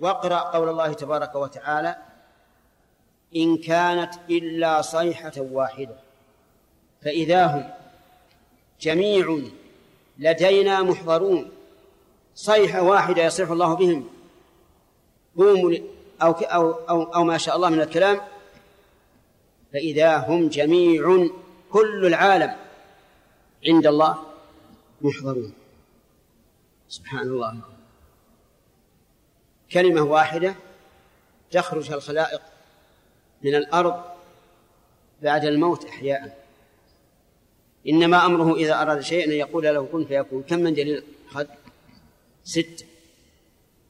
واقرأ قول الله تبارك وتعالى إن كانت إلا صيحة واحدة. فإذا هم جميع لدينا محضرون صيحة واحدة يصيح الله بهم قوموا أو, أو, أو, أو ما شاء الله من الكلام. فإذا هم جميع كل العالم عند الله محضرون. سبحان الله. كلمة واحدة تخرج الخلائق من الأرض بعد الموت إحياء. إنما أمره إذا أراد شيئا أن يقول له كن فيكون. كم من دليل؟ أخذ ستة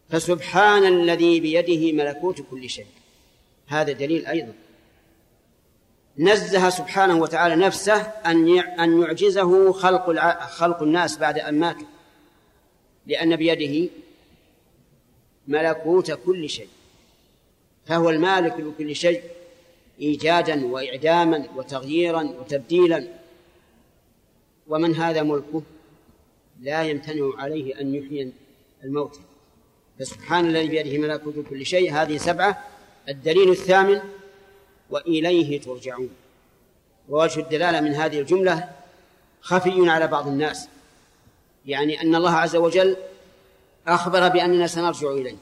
فسبحان الذي بيده ملكوت كل شيء. هذا دليل أيضا. نزه سبحانه وتعالى نفسه أن أن يعجزه خلق خلق الناس بعد أن ماتوا لأن بيده ملكوت كل شيء. فهو المالك لكل شيء إيجادا وإعداما وتغييرا وتبديلا. ومن هذا ملكه؟ لا يمتنع عليه أن يحيي الموت. فسبحان الذي بيده ملكوت كل شيء. هذه سبعة. الدليل الثامن وإليه ترجعون. ووجه الدلالة من هذه الجملة خفي على بعض الناس. يعني أن الله عز وجل أخبر بأننا سنرجع إليه.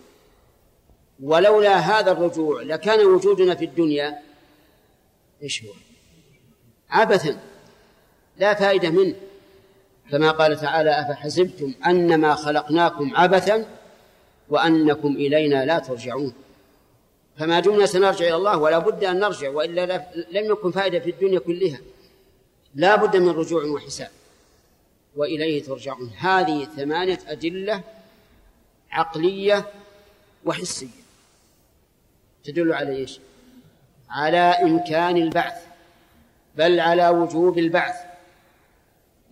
ولولا هذا الرجوع لكان وجودنا في الدنيا إيش هو؟ عبثا. لا فائدة منه. كما قال تعالى أفحسبتم أنما خلقناكم عبثا وأنكم إلينا لا ترجعون. فما دمنا سنرجع إلى الله ولا بد أن نرجع وإلا لم يكن فائدة في الدنيا كلها. لا بد من رجوع وحساب وإليه ترجعون. هذه ثمانية أدلة عقلية وحسية. تدل على إيش؟ على إمكان البعث بل على وجوب البعث.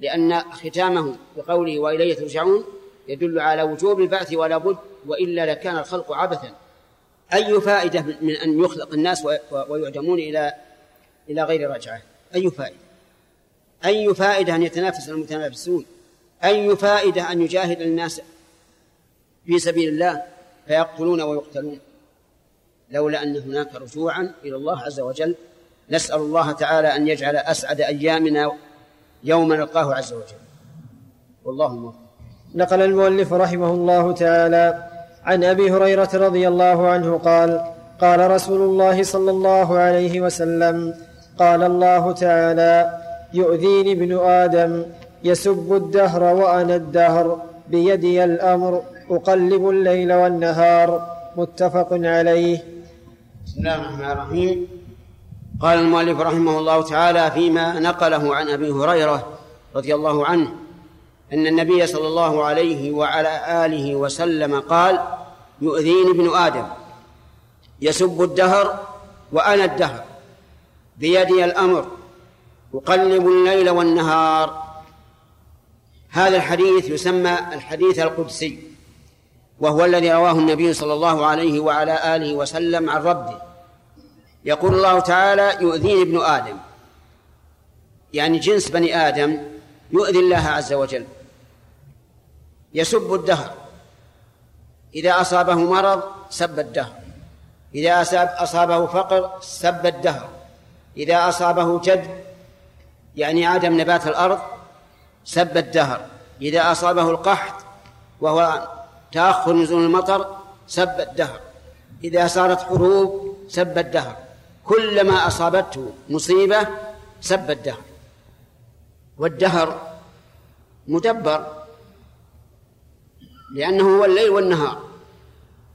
لأن ختامه بقوله وإليه ترجعون يدل على وجوب البعث ولا بد وإلا لكان الخلق عبثا. أي فائدة من أن يخلق الناس ويعدمون إلى إلى غير رجعة أي فائدة؟ أي فائدة أن يتنافس المتنافسون؟ أي فائدة أن يجاهد الناس في سبيل الله فيقتلون ويقتلون. لولا أن هناك رجوعا إلى الله عز وجل نسأل الله تعالى أن يجعل أسعد أيامنا يوم نلقاه عز وجل. والله موفق. نقل المؤلف رحمه الله تعالى عن أبي هريرة رضي الله عنه قال قال رسول الله صلى الله عليه وسلم قال الله تعالى يؤذيني ابن آدم يسب الدهر وأنا الدهر بيدي الأمر أقلب الليل والنهار متفق عليه. بسم الله الرحمن الرحيم. قال المؤلف رحمه الله تعالى فيما نقله عن أبي هريرة رضي الله عنه أن النبي صلى الله عليه وعلى آله وسلم قال يؤذيني ابن آدم يسب الدهر وأنا الدهر بيدي الأمر أقلب الليل والنهار. هذا الحديث يسمى الحديث القدسي. وهو الذي رواه النبي صلى الله عليه وعلى آله وسلم عن ربه. يقول الله تعالى يؤذيني ابن آدم. يعني جنس بني آدم يؤذي الله عز وجل. يسب الدهر. إذا أصابه مرض سب الدهر. إذا أصابه فقر سب الدهر. إذا أصابه جد يعني عدم نبات الأرض سب الدهر. إذا أصابه القحط وهو تأخر نزول المطر سب الدهر. إذا صارت حروب سب الدهر. كلما أصابته مصيبة سب الدهر. والدهر مدبر لأنه هو الليل والنهار.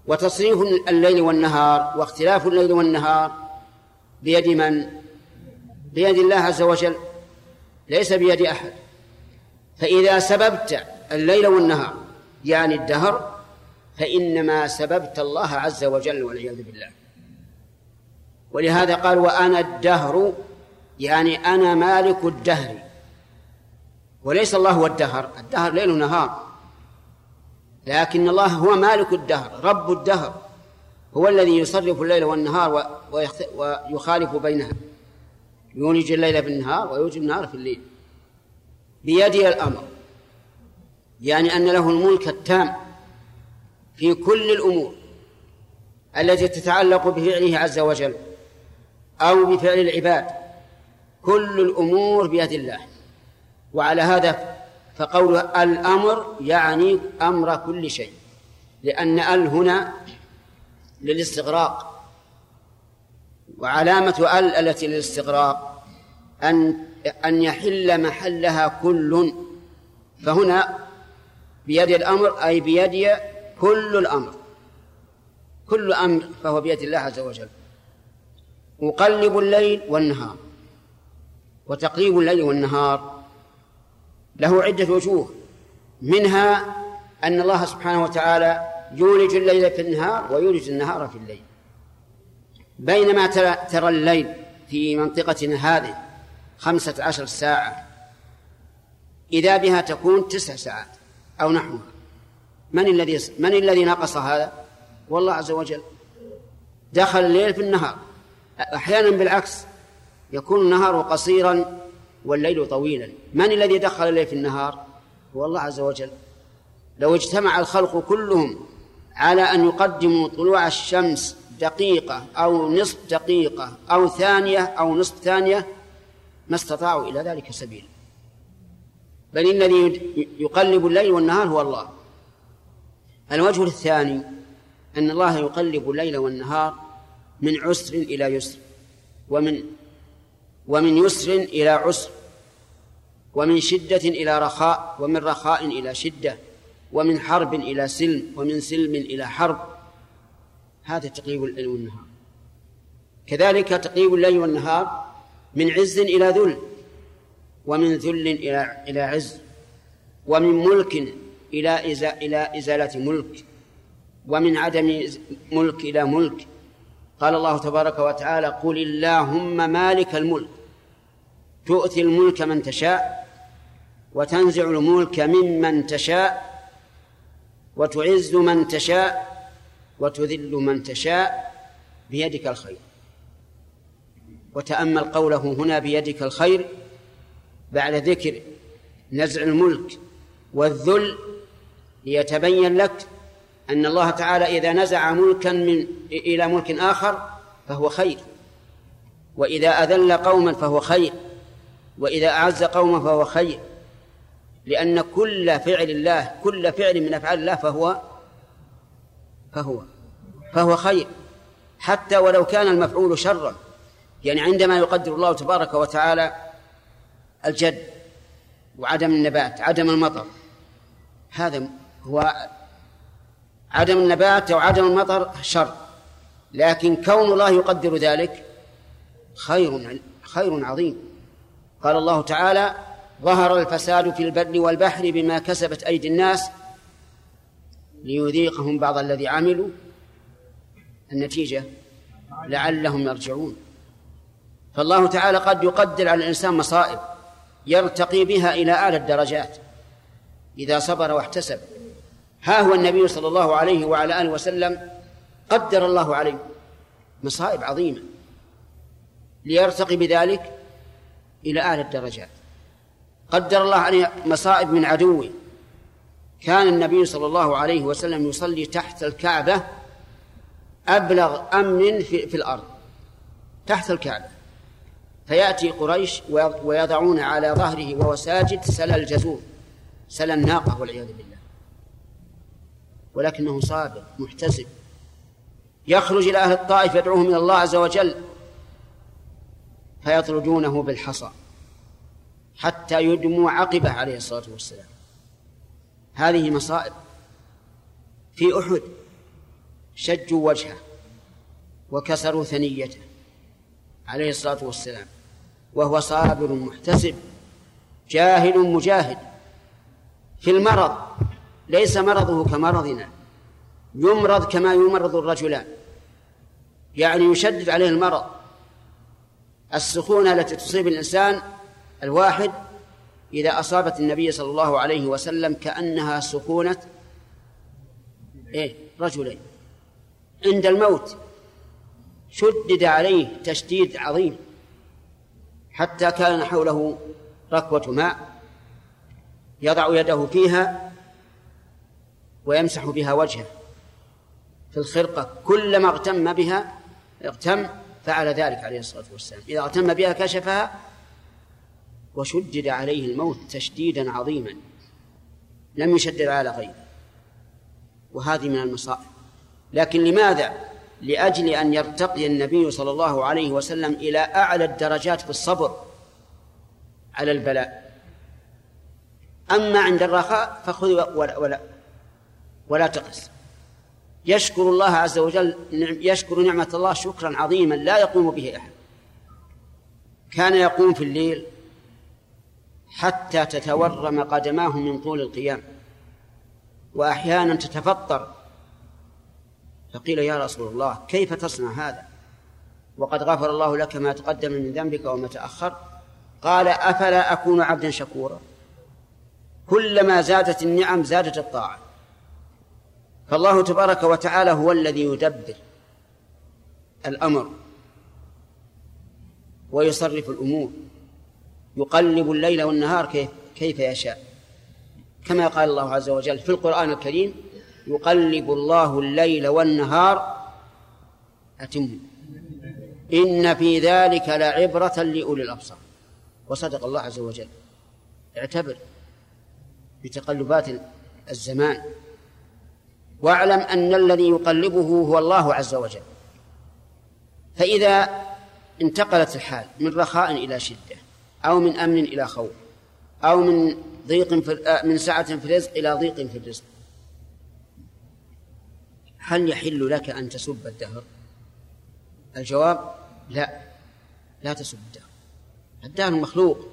وتصريف الليل والنهار واختلاف الليل والنهار بيد من؟ بيد الله عز وجل ليس بيد أحد. فإذا سببت الليل والنهار يعني الدهر فإنما سببت الله عز وجل والعياذ بالله. ولهذا قال وأنا الدهر يعني أنا مالك الدهر. وليس الله هو الدهر الدهر ليل ونهار. لكن الله هو مالك الدهر رب الدهر. هو الذي يصرف الليل والنهار ويخالف بينها. يولج الليل في النهار ويولج النهار في الليل. بيده الأمر. يعني أن له الملك التام في كل الأمور التي تتعلق بفعله عز وجل أو بفعل العباد. كل الأمور بيد الله. وعلى هذا فقول الأمر يعني أمر كل شيء لأن ال هنا للاستغراق. وعلامة ال التي للاستغراق أن أن يحل محلها كل. فهنا بيد الأمر أي بيد كل الأمر. كل أمر فهو بيد الله عز وجل. أقلب الليل والنهار وتقليب الليل والنهار له عدة وجوه. منها أن الله سبحانه وتعالى يولج الليل في النهار ويولج النهار في الليل. بينما ترى, ترى الليل في منطقتنا هذه خمسة عشر ساعة إذا بها تكون تسع ساعات. أو نحوها من الذي من الذي نقص هذا؟ والله عز وجل. دخل الليل في النهار. أحيانا بالعكس يكون النهار قصيرا والليل طويلا. من الذي دخل الليل في النهار؟ هو الله عز وجل. لو اجتمع الخلق كلهم على أن يقدموا طلوع الشمس دقيقة أو نصف دقيقة أو ثانية أو نصف ثانية ما استطاعوا إلى ذلك سبيلا. بل الذي يقلب الليل والنهار هو الله. الوجه الثاني أن الله يقلب الليل والنهار من عسر إلى يسر ومن ومن يسر إلى عسر ومن شدة إلى رخاء ومن رخاء إلى شدة ومن حرب إلى سلم ومن سلم إلى حرب. هذا تقليب الليل والنهار. كذلك تقليب الليل والنهار من عز إلى ذل. ومن ذل إلى إلى عز ومن ملك إلى إلى إزالة ملك ومن عدم ملك إلى ملك. قال الله تبارك وتعالى قل اللهم مالك الملك تؤتي الملك من تشاء وتنزع الملك ممن تشاء وتعز من تشاء وتذل من تشاء بيدك الخير. وتأمل قوله هنا بيدك الخير. بعد ذكر نزع الملك والذل ليتبين لك أن الله تعالى إذا نزع ملكا من إلى ملك آخر فهو خير. وإذا أذل قوما فهو خير. وإذا أعز قوما فهو خير. لأن كل فعل الله كل فعل من أفعال الله فهو فهو فهو خير. حتى ولو كان المفعول شرا. يعني عندما يقدر الله تبارك وتعالى الجد وعدم النبات عدم المطر. هذا هو عدم النبات أو عدم المطر شر. لكن كون الله يقدر ذلك خير خير عظيم. قال الله تعالى ظهر الفساد في البر والبحر بما كسبت أيدي الناس ليذيقهم بعض الذي عملوا. النتيجة لعلهم يرجعون. فالله تعالى قد يقدر على الإنسان مصائب. يرتقي بها إلى أعلى الدرجات إذا صبر واحتسب. ها هو النبي صلى الله عليه وعلى آله وسلم قدر الله عليه. مصائب عظيمة. ليرتقي بذلك إلى أعلى الدرجات. قدر الله عليه مصائب من عدوه كان النبي صلى الله عليه وسلم يصلي تحت الكعبة أبلغ أمن في, في الأرض. تحت الكعبة. فيأتي قريش ويضعون على ظهره وهو ساجد سل الجزور سل الناقة والعياذ بالله. ولكنه صابر محتسب. يخرج إلى أهل الطائف يدعوهم إلى الله عز وجل فيطردونه بالحصى حتى يدموا عقبه عليه الصلاة والسلام. هذه مصائب. في أحد شجوا وجهه وكسروا ثنيته عليه الصلاة والسلام. وهو صابر محتسب جاهل مجاهد. في المرض ليس مرضه كمرضنا يمرض كما يمرض الرجلان. يعني يشدد عليه المرض. السخونة التي تصيب الإنسان الواحد إذا أصابت النبي صلى الله عليه وسلم كأنها سخونة إيه؟ رجلين. عند الموت شدد عليه تشديد عظيم. حتى كان حوله ركوة ماء يضع يده فيها ويمسح بها وجهه في الخرقة. كلما اغتم بها اغتم فعل ذلك عليه الصلاة والسلام. إذا اغتم بها كشفها وشدد عليه الموت تشديدا عظيما. لم يشدد على غيره. وهذه من المصائب. لكن لماذا لأجل أن يرتقي النبي صلى الله عليه وسلم إلى أعلى الدرجات في الصبر على البلاء. أما عند الرخاء فخذ ولا, ولا, ولا تقس. يشكر الله عز وجل يشكر نعمة الله شكرا عظيما لا يقوم به أحد. كان يقوم في الليل حتى تتورم قدماه من طول القيام. وأحيانا تتفطر فقيل يا رسول الله كيف تصنع هذا؟ وقد غفر الله لك ما تقدم من ذنبك وما تأخر. قال أفلا أكون عبدا شكورا؟ كلما زادت النعم زادت الطاعة. فالله تبارك وتعالى هو الذي يدبر الأمر ويصرف الأمور. يقلب الليل والنهار كيف كيف يشاء. كما قال الله عز وجل في القرآن الكريم يقلب الله الليل والنهار. أتم. إن في ذلك لعبرة لأولي الأبصار. وصدق الله عز وجل. اعتبر بتقلبات الزمان. واعلم أن الذي يقلبه هو الله عز وجل. فإذا انتقلت الحال من رخاء إلى شدة أو من أمن إلى خوف أو من ضيق في آه، من سعة في الرزق إلى ضيق في الرزق هل يحل لك أن تسب الدهر؟ الجواب لا لا تسب الدهر. الدهر مخلوق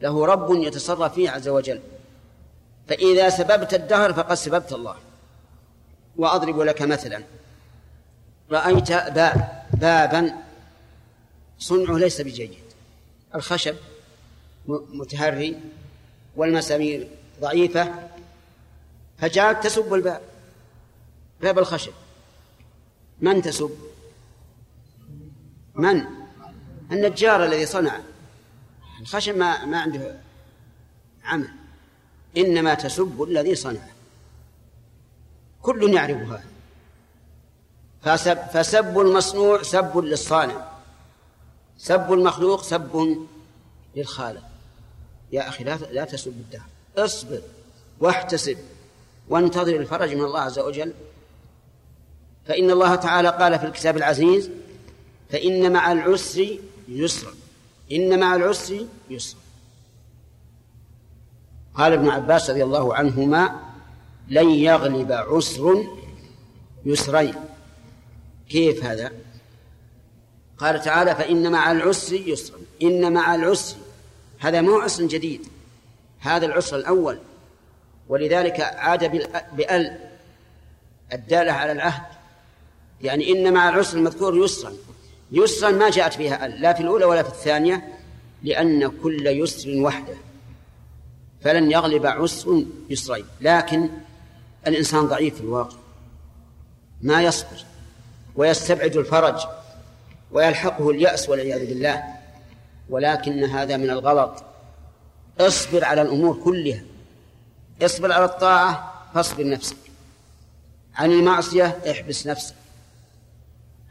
له رب يتصرف فيه عز وجل. فإذا سببت الدهر فقد سببت الله. وأضرب لك مثلا رأيت باب بابا صنعه ليس بجيد. الخشب متهري والمسامير ضعيفة فجاءت تسب الباب. باب الخشب. من تسب؟ من؟ النجار الذي صنع. الخشب ما ما عنده عمل. إنما تسب الذي صنعه كل يعرف هذا. فسب, فسب المصنوع سب للصانع. سب المخلوق سب للخالق. يا أخي لا لا تسب الدهر. اصبر واحتسب. وانتظر الفرج من الله عز وجل. فإن الله تعالى قال في الكتاب العزيز فإن مع العسر يسرا إن مع العسر يسرا قال ابن عباس رضي الله عنهما لن يغلب عسر يسرين. كيف هذا؟ قال تعالى فإن مع العسر يسرا إن مع العسر هذا مو عسر جديد هذا العسر الأول. ولذلك عاد بأل الدالة على العهد. يعني إن مع العسر المذكور يسرا. يسرا ما جاءت فيها أل لا في الأولى ولا في الثانية لأن كل يسر وحده. فلن يغلب عسر يسرين. لكن الإنسان ضعيف في الواقع. ما يصبر. ويستبعد الفرج. ويلحقه اليأس والعياذ بالله. ولكن هذا من الغلط. اصبر على الأمور كلها. اصبر على الطاعة فاصبر نفسك. عن المعصية احبس نفسك.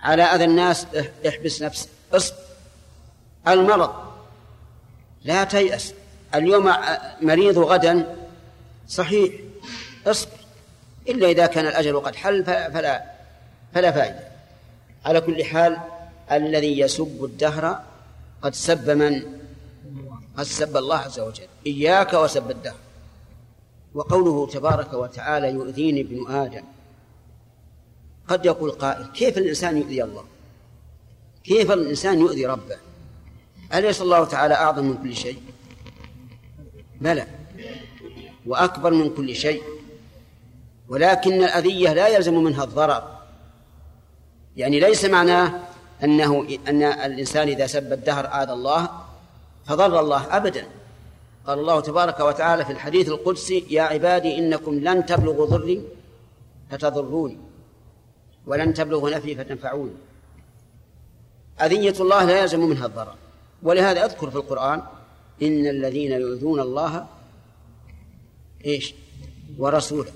على أذى الناس احبس نفسك. اصبر. المرض. لا تيأس. اليوم مريض غدا. صحيح. اصبر. إلا إذا كان الأجل قد حل فلا فلا فائدة. على كل حال الذي يسب الدهر قد سب من؟ قد سب الله عز وجل. إياك وسب الدهر. وقوله تبارك وتعالى يؤذيني ابن آدم. قد يقول قائل كيف الإنسان يؤذي الله؟ كيف الإنسان يؤذي ربه؟ أليس الله تعالى أعظم من كل شيء؟ بلى وأكبر من كل شيء. ولكن الأذية لا يلزم منها الضرر. يعني ليس معناه أنه أن الإنسان إذا سب الدهر آذى الله فضر الله أبدا. قال الله تبارك وتعالى في الحديث القدسي يا عبادي إنكم لن تبلغوا ضري فتضروني. ولن تبلغوا نفي فتنفعوني أذية الله لا يلزم منها الضرر. ولهذا أذكر في القرآن إن الذين يؤذون الله إيش؟ ورسوله.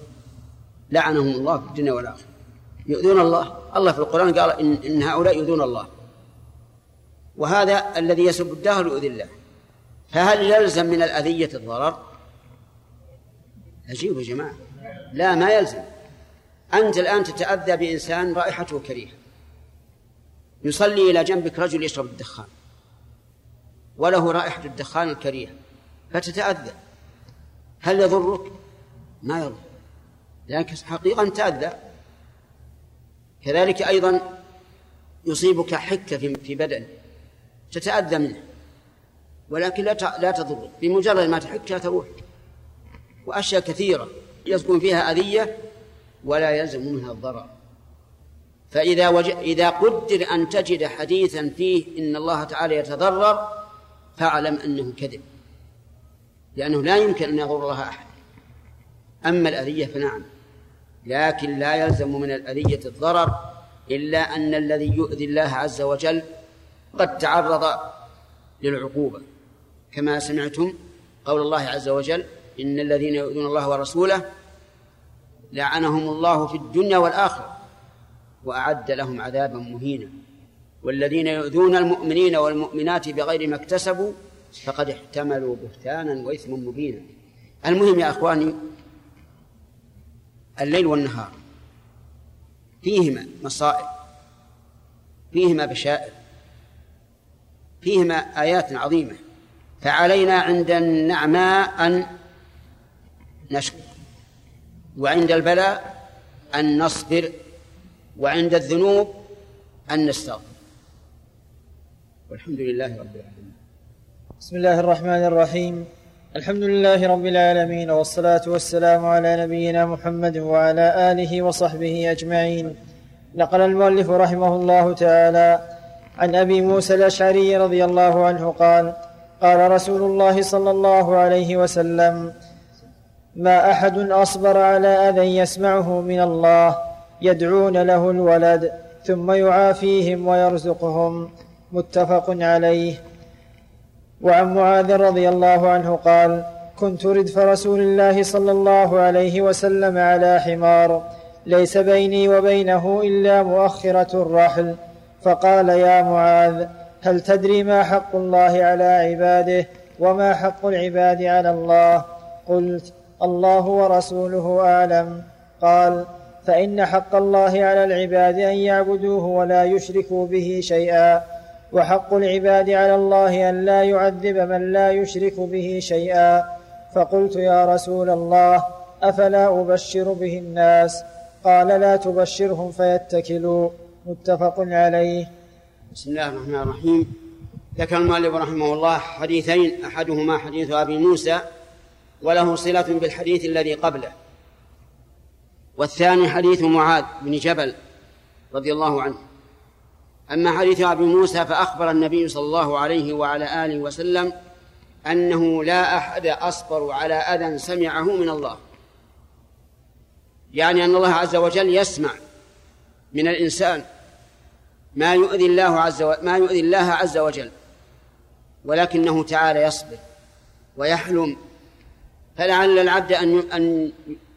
لعنهم الله في الدنيا والآخرة. يؤذون الله. الله في القرآن قال إن, إن هؤلاء يؤذون الله. وهذا الذي يسب الدهر يؤذي الله. فهل يلزم من الأذية الضرر؟ عجيب يا جماعة. لا ما يلزم. أنت الآن تتأذى بإنسان رائحته كريهة. يصلي إلى جنبك رجل يشرب الدخان. وله رائحة الدخان الكريهة. فتتأذى. هل يضرك؟ ما يضر. لكن حقيقة تأذى. كذلك أيضا يصيبك حكة في بدن. تتأذى منه. ولكن لا لا تضرك بمجرد ما تحكها تروح. وأشياء كثيرة يكون فيها أذية ولا يلزم منها الضرر. فإذا وج... إذا قدر أن تجد حديثا فيه إن الله تعالى يتضرر فاعلم أنه كذب. لأنه لا يمكن أن يضر الله أحد. أما الأذية فنعم. لكن لا يلزم من الأذية الضرر إلا أن الذي يؤذي الله عز وجل قد تعرض للعقوبة. كما سمعتم قول الله عز وجل إن الذين يؤذون الله ورسوله لعنهم الله في الدنيا والآخرة وأعد لهم عذابا مهينا. والذين يؤذون المؤمنين والمؤمنات بغير ما اكتسبوا فقد احتملوا بهتانا وإثما مبينا. المهم يا أخواني الليل والنهار فيهما مصائب فيهما بشائر فيهما آيات عظيمة. فعلينا عند النعماء أن نشكر. وعند البلاء أن نصبر وعند الذنوب أن نستغفر. والحمد لله رب العالمين. بسم الله الرحمن الرحيم. الحمد لله رب العالمين والصلاة والسلام على نبينا محمد وعلى آله وصحبه أجمعين. نقل المؤلف رحمه الله تعالى عن أبي موسى الأشعري رضي الله عنه قال قال رسول الله صلى الله عليه وسلم ما أحد أصبر على أذى يسمعه من الله يدعون له الولد ثم يعافيهم ويرزقهم. متفق عليه. وعن معاذ رضي الله عنه قال كنت ردف رسول الله صلى الله عليه وسلم على حمار ليس بيني وبينه إلا مؤخرة الرحل. فقال يا معاذ هل تدري ما حق الله على عباده وما حق العباد على الله؟ قلت الله ورسوله أعلم. قال فإن حق الله على العباد أن يعبدوه ولا يشركوا به شيئا وحق العباد على الله أن لا يعذب من لا يشرك به شيئا. فقلت يا رسول الله أفلا أبشر به الناس؟ قال لا تبشرهم فيتكلوا. متفق عليه. بسم الله الرحمن الرحيم. ذكر المؤلف رحمه الله حديثين أحدهما حديث أبي موسى وله صلة بالحديث الذي قبله. والثاني حديث معاذ بن جبل رضي الله عنه. أما حديث أبي موسى فأخبر النبي صلى الله عليه وعلى آله وسلم أنه لا أحد أصبر على أذى سمعه من الله. يعني أن الله عز وجل يسمع من الإنسان ما يؤذي الله عز وجل ما يؤذي الله عز وجل ولكنه تعالى يصبر ويحلم فلعل العبد أن أن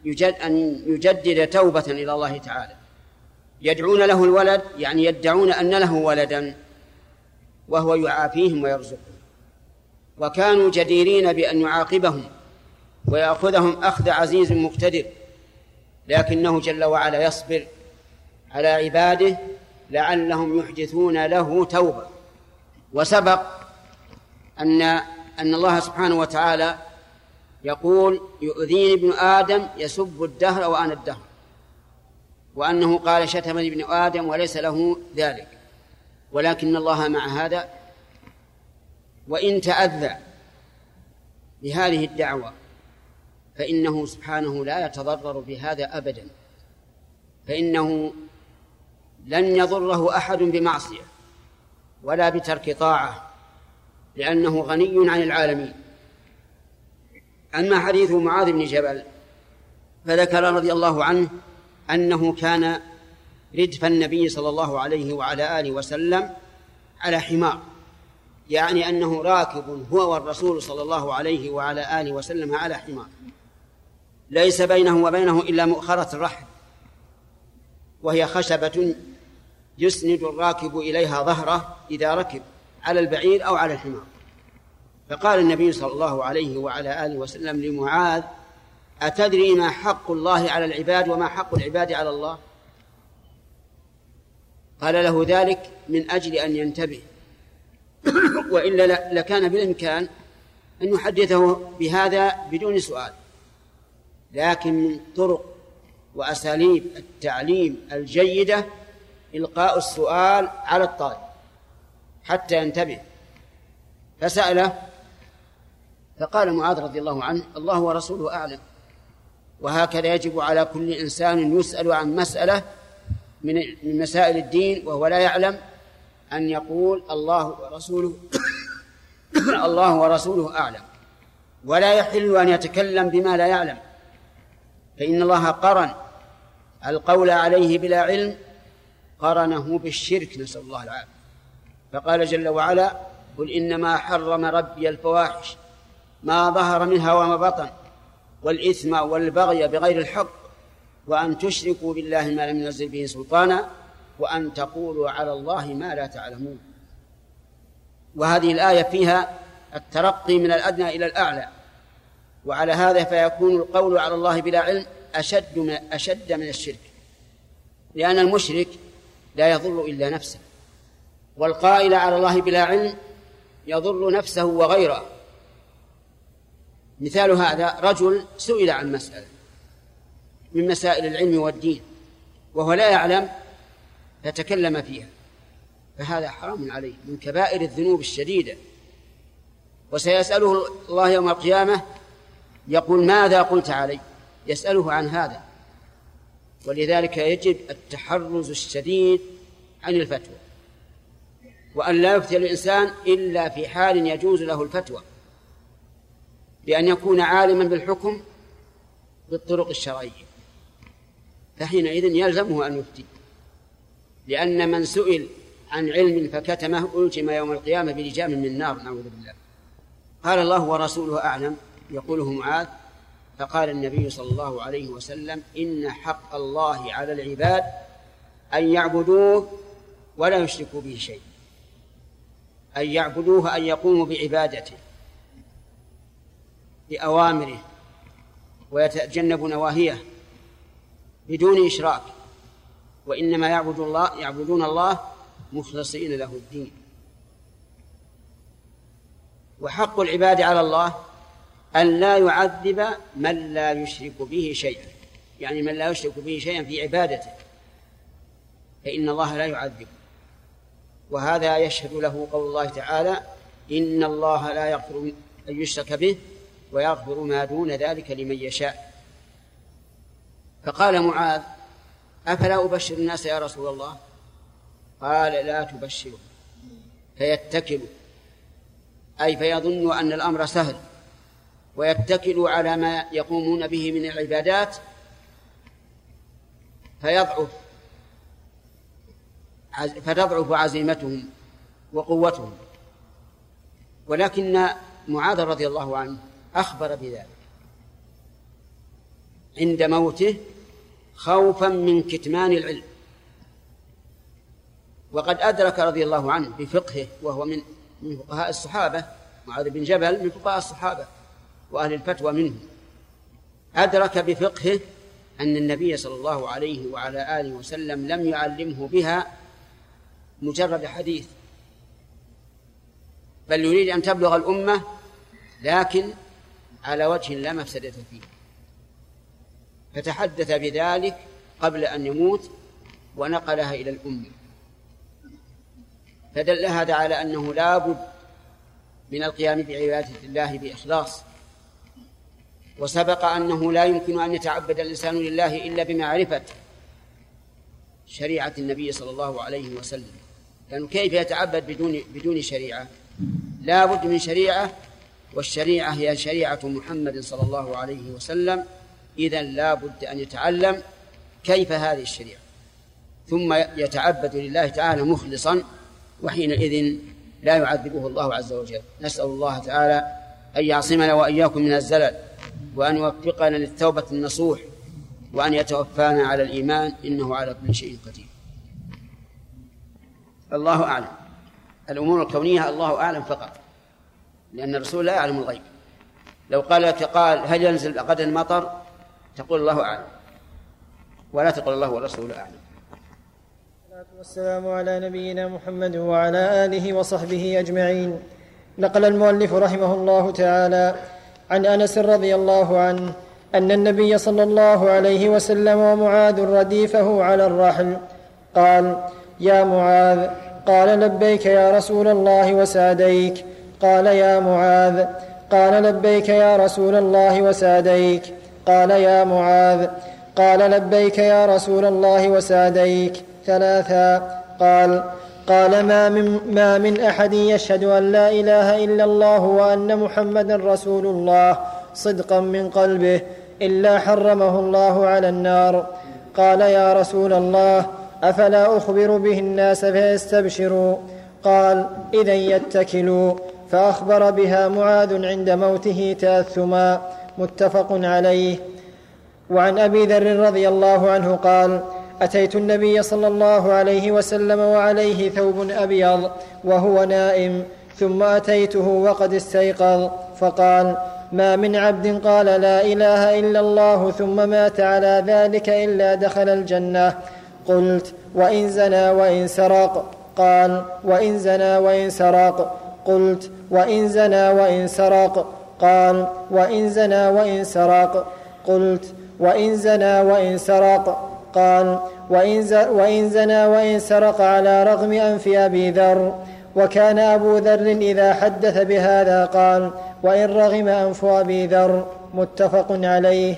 يجد أن يجدد توبة إلى الله تعالى. يدعون له الولد يعني يدعون أن له ولدا وهو يعافيهم ويرزقهم. وكانوا جديرين بأن يعاقبهم ويأخذهم أخذ عزيز مقتدر لكنه جل وعلا يصبر على عباده لعلهم يحدثون له توبة. وسبق أن أن الله سبحانه وتعالى يقول يؤذيني ابن آدم يسب الدهر وأنا الدهر. وأنه قال شتمني ابن آدم وليس له ذلك. ولكن الله مع هذا. وإن تأذى بهذه الدعوة فإنه سبحانه لا يتضرر بهذا أبدا. فإنه لن يضره أحد بمعصية ولا بترك طاعة لأنه غني عن العالمين. أما حديث معاذ بن جبل فذكر رضي الله عنه أنه كان ردف النبي صلى الله عليه وعلى آله وسلم على حمار. يعني أنه راكب هو والرسول صلى الله عليه وعلى آله وسلم على حمار. ليس بينه وبينه إلا مؤخرة الرحل وهي خشبة يسند الراكب إليها ظهره إذا ركب على البعير أو على الحمار. فقال النبي صلى الله عليه وعلى آله وسلم لمعاذ أتدري ما حق الله على العباد وما حق العباد على الله؟ قال له ذلك من أجل أن ينتبه. وإلا لكان بالإمكان أن يحدثه بهذا بدون سؤال. لكن من طرق وأساليب التعليم الجيدة إلقاء السؤال على الطالب حتى ينتبه. فسأله فقال معاذ رضي الله عنه الله ورسوله أعلم. وهكذا يجب على كل إنسان يسأل عن مسألة من مسائل الدين وهو لا يعلم أن يقول الله ورسوله الله ورسوله أعلم. ولا يحل أن يتكلم بما لا يعلم. فإن الله قرن القول عليه بلا علم قرنه بالشرك نسأل الله العافية. فقال جل وعلا قل إنما حرم ربي الفواحش. ما ظهر منها وما بطن والإثم والبغي بغير الحق وأن تشركوا بالله ما لم ينزل به سلطانا وأن تقولوا على الله ما لا تعلمون. وهذه الآية فيها الترقي من الأدنى إلى الأعلى. وعلى هذا فيكون القول على الله بلا علم أشد من أشد من الشرك. لأن المشرك لا يضر إلا نفسه والقائل على الله بلا علم يضر نفسه وغيره. مثال هذا رجل سئل عن مسألة من مسائل العلم والدين وهو لا يعلم فتكلم فيها فهذا حرام عليه من كبائر الذنوب الشديدة. وسيسأله الله يوم القيامة يقول ماذا قلت علي؟ يسأله عن هذا. ولذلك يجب التحرز الشديد عن الفتوى وأن لا يفتي الإنسان إلا في حال يجوز له الفتوى. بأن يكون عالما بالحكم بالطرق الشرعية. فحينئذ يلزمه أن يفتي. لأن من سئل عن علم فكتمه ألجم يوم القيامة بلجام من نار نعوذ بالله. قال الله ورسوله أعلم. يقوله معاذ. فقال النبي صلى الله عليه وسلم إن حق الله على العباد أن يعبدوه ولا يشركوا به شيء أن يعبدوه أن يقوموا بعبادته. بأوامره ويتجنبوا نواهيه بدون إشراك وإنما يعبد الله يعبدون الله مخلصين له الدين. وحق العباد على الله أن لا يعذب من لا يشرك به شيئا. يعني من لا يشرك به شيئا في عبادته. فإن الله لا يعذب. وهذا يشهد له قول الله تعالى إن الله لا يغفر أن يشرك به ويغفر ما دون ذلك لمن يشاء. فقال معاذ أفلا أبشر الناس يا رسول الله؟ قال لا تبشروا فيتكلوا. أي فيظن أن الأمر سهل ويتكلوا على ما يقومون به من العبادات فيضعف فتضعف عزيمتهم وقوتهم. ولكن معاذ رضي الله عنه أخبر بذلك. عند موته خوفا من كتمان العلم. وقد أدرك رضي الله عنه بفقهه وهو من من فقهاء الصحابة معاذ بن جبل من فقهاء الصحابة وأهل الفتوى منهم. أدرك بفقهه أن النبي صلى الله عليه وعلى آله وسلم لم يعلمه بها مجرد حديث. بل يريد أن تبلغ الأمة لكن على وجه لا مفسدة فيه. فتحدث بذلك قبل أن يموت ونقلها إلى الأمة فدل هذا على أنه لا بد من القيام بعبادة الله بإخلاص. وسبق أنه لا يمكن أن يتعبد الإنسان لله إلا بمعرفة شريعة النبي صلى الله عليه وسلم. لأنه كيف يتعبد بدون بدون شريعة؟ لا بد من شريعة والشريعة هي شريعة محمد صلى الله عليه وسلم. إذا لا بد أن يتعلم كيف هذه الشريعة. ثم يتعبد لله تعالى مخلصا وحينئذ لا يعذبه الله عز وجل. نسأل الله تعالى أن يعصمنا وإياكم من الزلل وأن يوفقنا للتوبة النصوح وأن يتوفانا على الإيمان إنه على كل شيء قدير. الله أعلم. الأمور الكونية الله أعلم فقط. لأن الرسول لا يعلم الغيب. لو قال لك قال هل ينزل غدا المطر تقول الله أعلم. ولا تقول الله ورسوله أعلم. والسلام على نبينا محمد وعلى آله وصحبه أجمعين. نقل المؤلف رحمه الله تعالى عن أنس رضي الله عنه أن النبي صلى الله عليه وسلم ومعاذ رديفه على الرحل قال يا معاذ قال لبيك يا رسول الله وساديك قال يا معاذ قال لبيك يا رسول الله وساديك. قال يا معاذ قال لبيك يا رسول الله وساديك. ثلاثا قال قال ما من, ما من أحد يشهد أن لا إله إلا الله وأن محمدا رسول الله صدقا من قلبه إلا حرمه الله على النار. قال يا رسول الله أفلا أخبر به الناس فيستبشروا؟ قال اذا يتكلوا. فأخبر بها معاذ عند موته تأثما متفق عليه. وعن أبي ذر رضي الله عنه قال أتيت النبي صلى الله عليه وسلم وعليه ثوب أبيض وهو نائم ثم أتيته وقد استيقظ فقال ما من عبد قال لا إله إلا الله ثم مات على ذلك إلا دخل الجنة. قلت وإن زنى وإن سرق؟ قال وإن زنى وإن سرق. قلت وإن زنى وإن سرق قال وإن زنى وإن سرق قلت وإن زنى وإن سرق قال وإن, زنى وإن سرق على رغم أنف أبي ذر وكان أبو ذر إذا حدث بهذا قال وإن رغم أنف أبي ذر متفق عليه.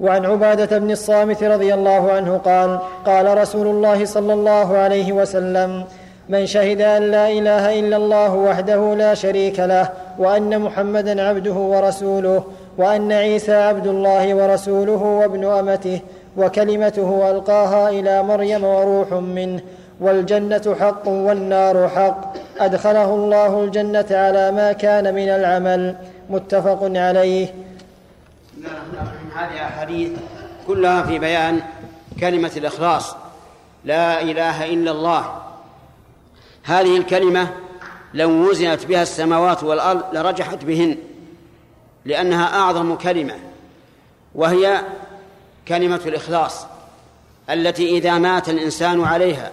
وعن عبادة بن الصامت رضي الله عنه قال قال رسول الله صلى الله عليه وسلم من شهد أن لا إله إلا الله وحده لا شريك له وأن محمدا عبده ورسوله وأن عيسى عبد الله ورسوله وابن أمته وكلمته ألقاها إلى مريم وروح منه والجنة حق والنار حق. أدخله الله الجنة على ما كان من العمل. متفق عليه. هذه أحاديث كلها في بيان كلمة الإخلاص. لا إله إلا الله. هذه الكلمة لو وزنت بها السماوات والأرض لرجحت بهن لأنها أعظم كلمة وهي كلمة الإخلاص التي إذا مات الإنسان عليها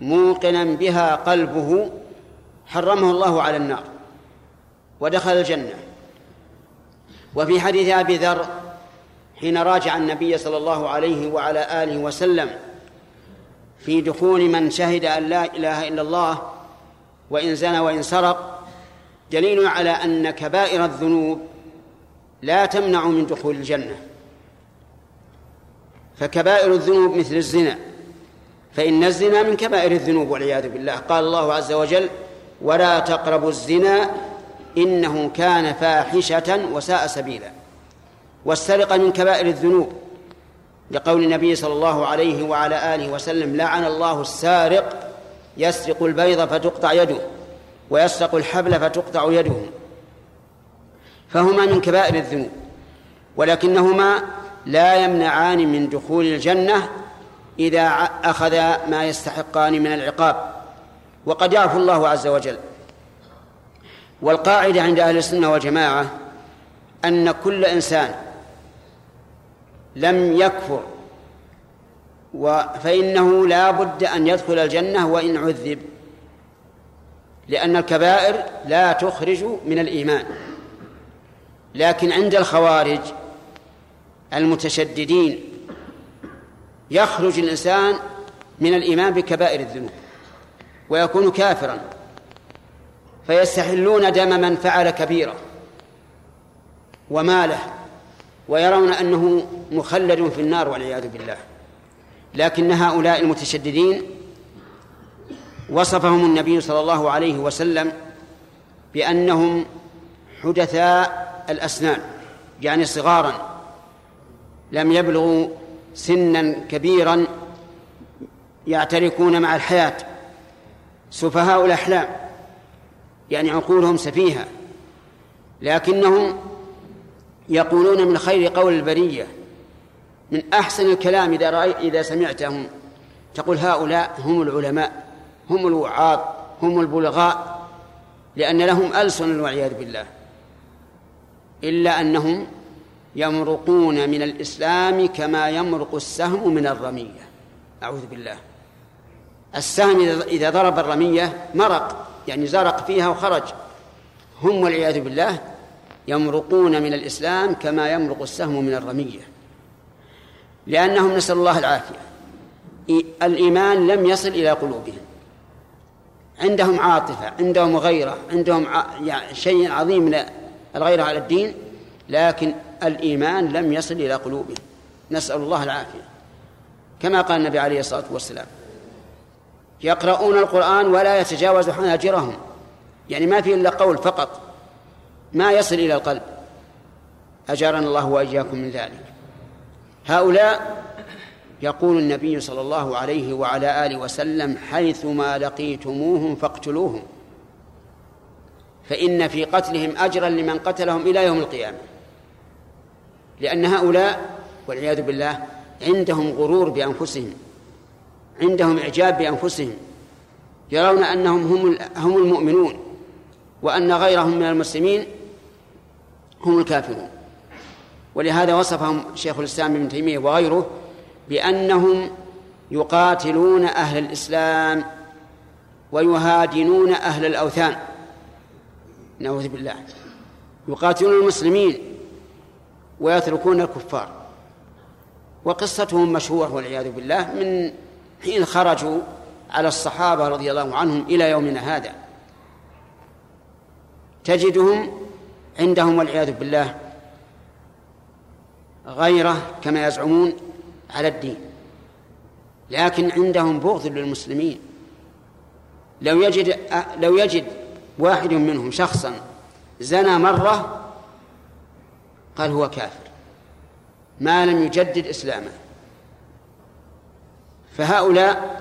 موقنا بها قلبه حرمه الله على النار ودخل الجنة. وفي حديث أبي ذر حين راجع النبي صلى الله عليه وعلى آله وسلم في دخول من شهد أن لا إله إلا الله وإن زنى وإن سرق دليل على أن كبائر الذنوب لا تمنع من دخول الجنة. فكبائر الذنوب مثل الزنا فإن الزنا من كبائر الذنوب والعياذ بالله. قال الله عز وجل ولا تقربوا الزنا إنه كان فاحشة وساء سبيلا. والسرقة من كبائر الذنوب لقول النبي صلى الله عليه وعلى آله وسلم لعن الله السارق يسرق البيض فتقطع يده ويسرق الحبل فتقطع يده. فهما من كبائر الذنوب ولكنهما لا يمنعان من دخول الجنة إذا أخذ ما يستحقان من العقاب. وقد يعفو الله عز وجل. والقاعدة عند أهل السنة والجماعة أن كل إنسان لم يكفر. فإنه لا بد أن يدخل الجنة وإن عذب. لأن الكبائر لا تخرج من الإيمان. لكن عند الخوارج المتشددين يخرج الإنسان من الإيمان بكبائر الذنوب ويكون كافرا. فيستحلون دم من فعل كبيرة وماله. ويرون أنه مخلد في النار والعياذ بالله. لكن هؤلاء المتشددين وصفهم النبي صلى الله عليه وسلم بأنهم حدثاء الأسنان يعني صغارا لم يبلغوا سنا كبيرا يعتركون مع الحياة. سفهاء الأحلام يعني عقولهم سفيهة لكنهم يقولون من خير قول البرية من أحسن الكلام إذا رأي إذا سمعتهم تقول هؤلاء هم العلماء هم الوعاظ هم البلغاء لأن لهم ألسن والعياذ بالله. إلا أنهم يمرقون من الإسلام كما يمرق السهم من الرمية. أعوذ بالله. السهم إذا ضرب الرمية مرق يعني زرق فيها وخرج. هم والعياذ بالله يمرقون من الإسلام كما يمرق السهم من الرمية. لأنهم نسأل الله العافية. الإيمان لم يصل إلى قلوبهم. عندهم عاطفة عندهم غيرة عندهم يعني شيء عظيم من الغيرة على الدين لكن الإيمان لم يصل إلى قلوبهم. نسأل الله العافية. كما قال النبي عليه الصلاة والسلام يقرؤون القرآن ولا يتجاوز حناجرهم يعني ما في إلا قول فقط. ما يصل إلى القلب. أجارنا الله وإياكم من ذلك. هؤلاء يقول النبي صلى الله عليه وعلى آله وسلم حيثما لقيتموهم فاقتلوهم فإن في قتلهم أجرا لمن قتلهم إلى يوم القيامة. لأن هؤلاء والعياذ بالله عندهم غرور بأنفسهم عندهم إعجاب بأنفسهم يرون أنهم هم هم المؤمنون وأن غيرهم من المسلمين هم الكافرون. ولهذا وصفهم شيخ الإسلام ابن تيمية وغيره بأنهم يقاتلون أهل الإسلام ويهادنون أهل الأوثان. نعوذ بالله. يقاتلون المسلمين ويتركون الكفار. وقصتهم مشهورة والعياذ بالله من حين خرجوا على الصحابة رضي الله عنهم إلى يومنا هذا. تجدهم عندهم والعياذ بالله غيرة كما يزعمون على الدين. لكن عندهم بغض للمسلمين. لو يجد لو يجد واحد منهم شخصا زنى مرة قال هو كافر ما لم يجدد إسلامه. فهؤلاء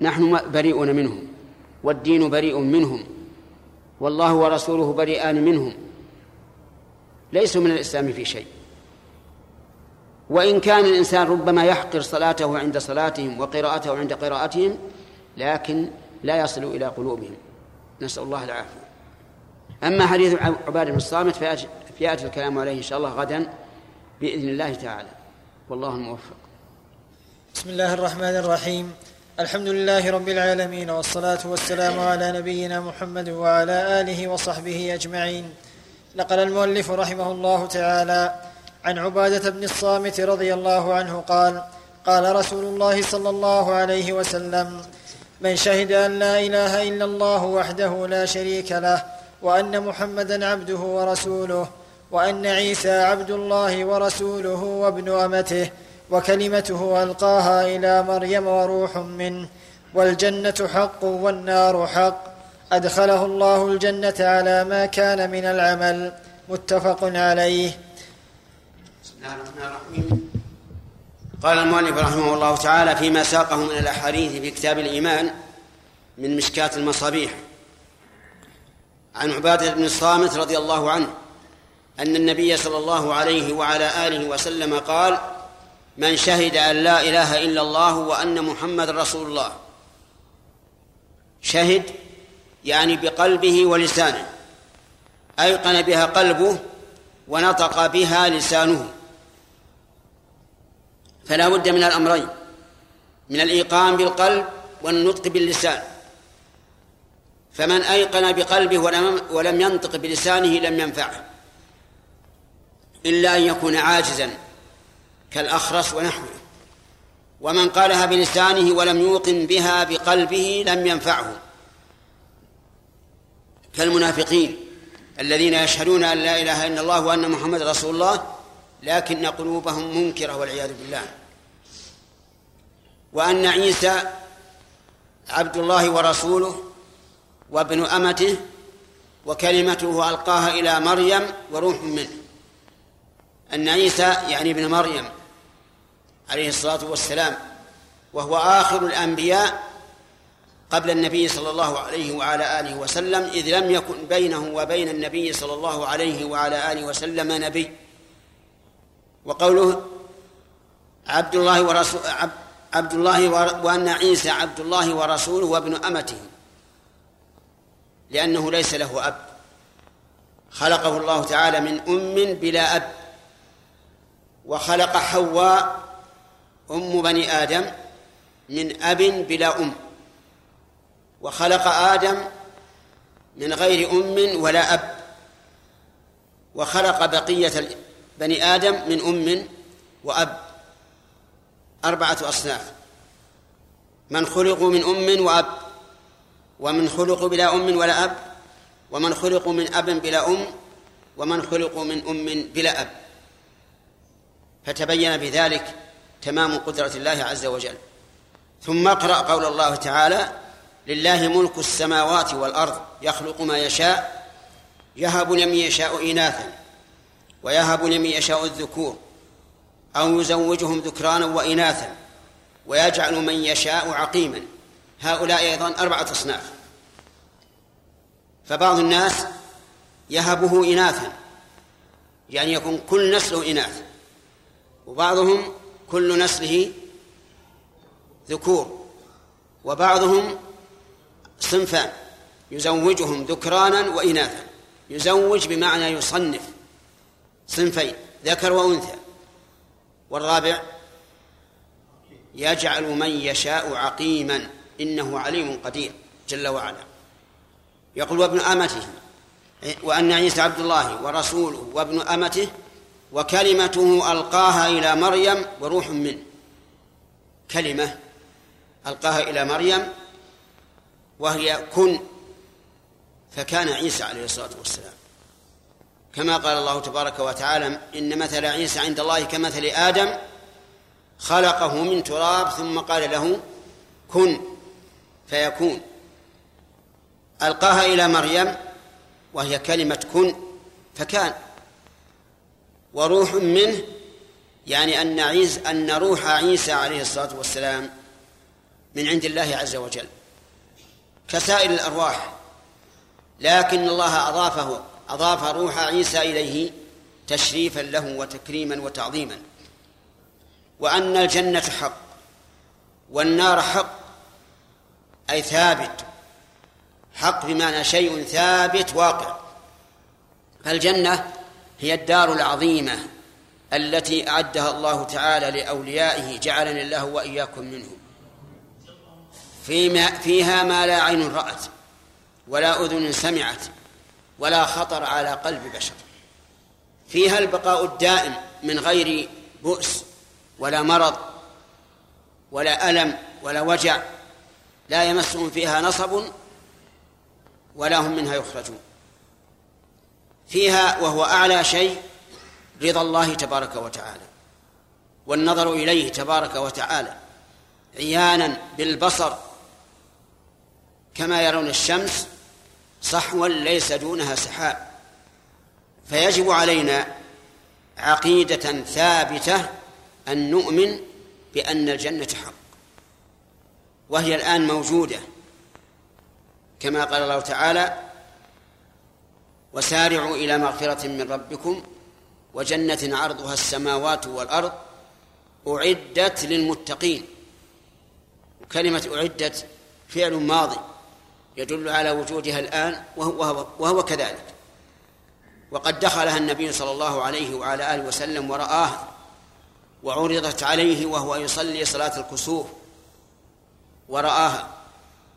نحن بريئون منهم والدين بريء منهم والله ورسوله بريئان منهم. ليسوا من الإسلام في شيء. وإن كان الإنسان ربما يحقر صلاته عند صلاتهم وقراءته عند قراءتهم لكن لا يصل إلى قلوبهم. نسأل الله العافية. أما حديث عبادة بن الصامت فيأتي الكلام عليه إن شاء الله غدا بإذن الله تعالى. والله الموفق. بسم الله الرحمن الرحيم. الحمد لله رب العالمين والصلاة والسلام على نبينا محمد وعلى آله وصحبه أجمعين. نقل المؤلف رحمه الله تعالى عن عبادة بن الصامت رضي الله عنه قال قال رسول الله صلى الله عليه وسلم من شهد أن لا إله إلا الله وحده لا شريك له وأن محمدا عبده ورسوله وأن عيسى عبد الله ورسوله وابن أمته وكلمته ألقاها إلى مريم وروح منه والجنة حق والنار حق أدخله الله الجنة على ما كان من العمل. متفق عليه. بسم الله الرحمن الرحيم. قال المؤلف رحمه الله تعالى فيما ساقه من الأحاديث في كتاب الإيمان من مشكاه المصابيح. عن عبادة بن الصامت رضي الله عنه أن النبي صلى الله عليه وعلى آله وسلم قال من شهد أن لا إله إلا الله وأن محمد رسول الله. شهد يعني بقلبه ولسانه. أيقن بها قلبه ونطق بها لسانه. فلا بد من الأمرين. من الإيقان بالقلب والنطق باللسان. فمن أيقن بقلبه ولم ينطق بلسانه لم ينفعه. إلا أن يكون عاجزا كالأخرس ونحوه. ومن قالها بلسانه ولم يوقن بها بقلبه لم ينفعه. كالمنافقين الذين يشهدون أن لا إله إلا الله وأن محمد رسول الله لكن قلوبهم منكرة والعياذ بالله. وأن عيسى عبد الله ورسوله وابن أمته وكلمته ألقاها إلى مريم وروح منه. أن عيسى يعني ابن مريم عليه الصلاة والسلام وهو آخر الأنبياء قبل النبي صلى الله عليه وعلى آله وسلم إذ لم يكن بينه وبين النبي صلى الله عليه وعلى آله وسلم نبي. وقوله عبد الله ورسول عبد الله وأن عيسى عبد الله ورسوله وابن أمته لأنه ليس له أب. خلقه الله تعالى من أم بلا أب. وخلق حواء أم بني آدم من أب بلا أم. وخلق آدم من غير أم ولا أب. وخلق بقية بني آدم من أم وأب. أربعة أصناف. من خلقوا من أم وأب. ومن خلقوا بلا أم ولا أب. ومن خلقوا من أب بلا أم. ومن خلقوا من أم بلا أب. فتبين بذلك تمام قدرة الله عز وجل. ثم اقرأ قول الله تعالى لله ملك السماوات والأرض يخلق ما يشاء يهب لمن يشاء إناثا ويهب لمن يشاء الذكور أو يزوجهم ذكرانا وإناثا ويجعل من يشاء عقيما. هؤلاء أيضا أربعة أصناف. فبعض الناس يهبه إناثا يعني يكون كل نسله إناث وبعضهم كل نسله ذكور وبعضهم صنفان يزوجهم ذكرانا وإناثا يزوج بمعنى يصنف صنفين ذكر وأنثى. والرابع يجعل من يشاء عقيما إنه عليم قدير جل وعلا. يقول وابن أمته وأن عيسى عبد الله ورسوله وابن أمته وكلمته ألقاها إلى مريم وروح منه كلمة ألقاها إلى مريم وهي كن. فكان عيسى عليه الصلاة والسلام. كما قال الله تبارك وتعالى إن مثل عيسى عند الله كمثل آدم خلقه من تراب ثم قال له كن فيكون. ألقاها إلى مريم وهي كلمة كن فكان. وروح منه يعني أن عيسى أن روح عيسى عليه الصلاة والسلام من عند الله عز وجل. كسائر الأرواح. لكن الله أضافه أضاف روح عيسى إليه تشريفا له وتكريما وتعظيما. وأن الجنة حق والنار حق أي ثابت. حق بمعنى شيء ثابت واقع. الجنة هي الدار العظيمة التي أعدها الله تعالى لأوليائه جعلني الله وإياكم منهم. فيما فيها ما لا عين رأت ولا أذن سمعت ولا خطر على قلب بشر. فيها البقاء الدائم من غير بؤس ولا مرض ولا ألم ولا وجع لا يمسهم فيها نصب ولا هم منها يخرجون. فيها وهو أعلى شيء رضا الله تبارك وتعالى. والنظر إليه تبارك وتعالى عيانا بالبصر كما يرون الشمس صحوا ليس دونها سحاب. فيجب علينا عقيدة ثابتة أن نؤمن بأن الجنة حق وهي الآن موجودة. كما قال الله تعالى وسارعوا إلى مغفرة من ربكم وجنة عرضها السماوات والأرض أعدت للمتقين. وكلمة أعدت فعل ماضي. يدل على وجودها الآن وهو, وهو كذلك. وقد دخلها النبي صلى الله عليه وعلى آله وسلم ورآها وعرضت عليه وهو يصلي صلاة الكسوف. ورآها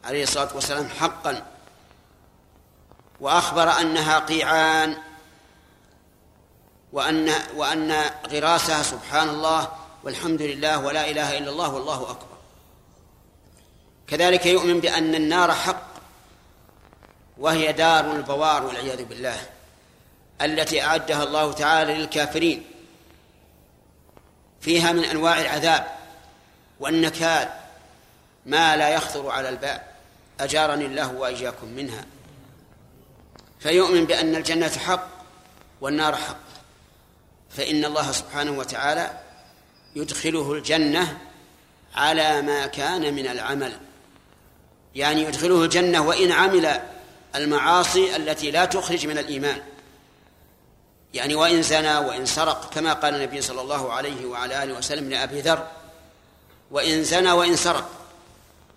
عليه الصلاة والسلام حقا. وأخبر أنها قيعان وأن وأن غراسها سبحان الله والحمد لله ولا إله إلا الله والله أكبر. كذلك يؤمن بأن النار حق وهي دار البوار والعياذ بالله التي أعدها الله تعالى للكافرين. فيها من أنواع العذاب والنكال ما لا يخطر على البال أجارني الله وإياكم منها. فيؤمن بأن الجنة حق والنار حق. فإن الله سبحانه وتعالى يدخله الجنة على ما كان من العمل. يعني يدخله الجنة وإن عمل المعاصي التي لا تخرج من الإيمان. يعني وإن زنى وإن سرق كما قال النبي صلى الله عليه وعلى آله وسلم لأبي ذر وإن زنى وإن سرق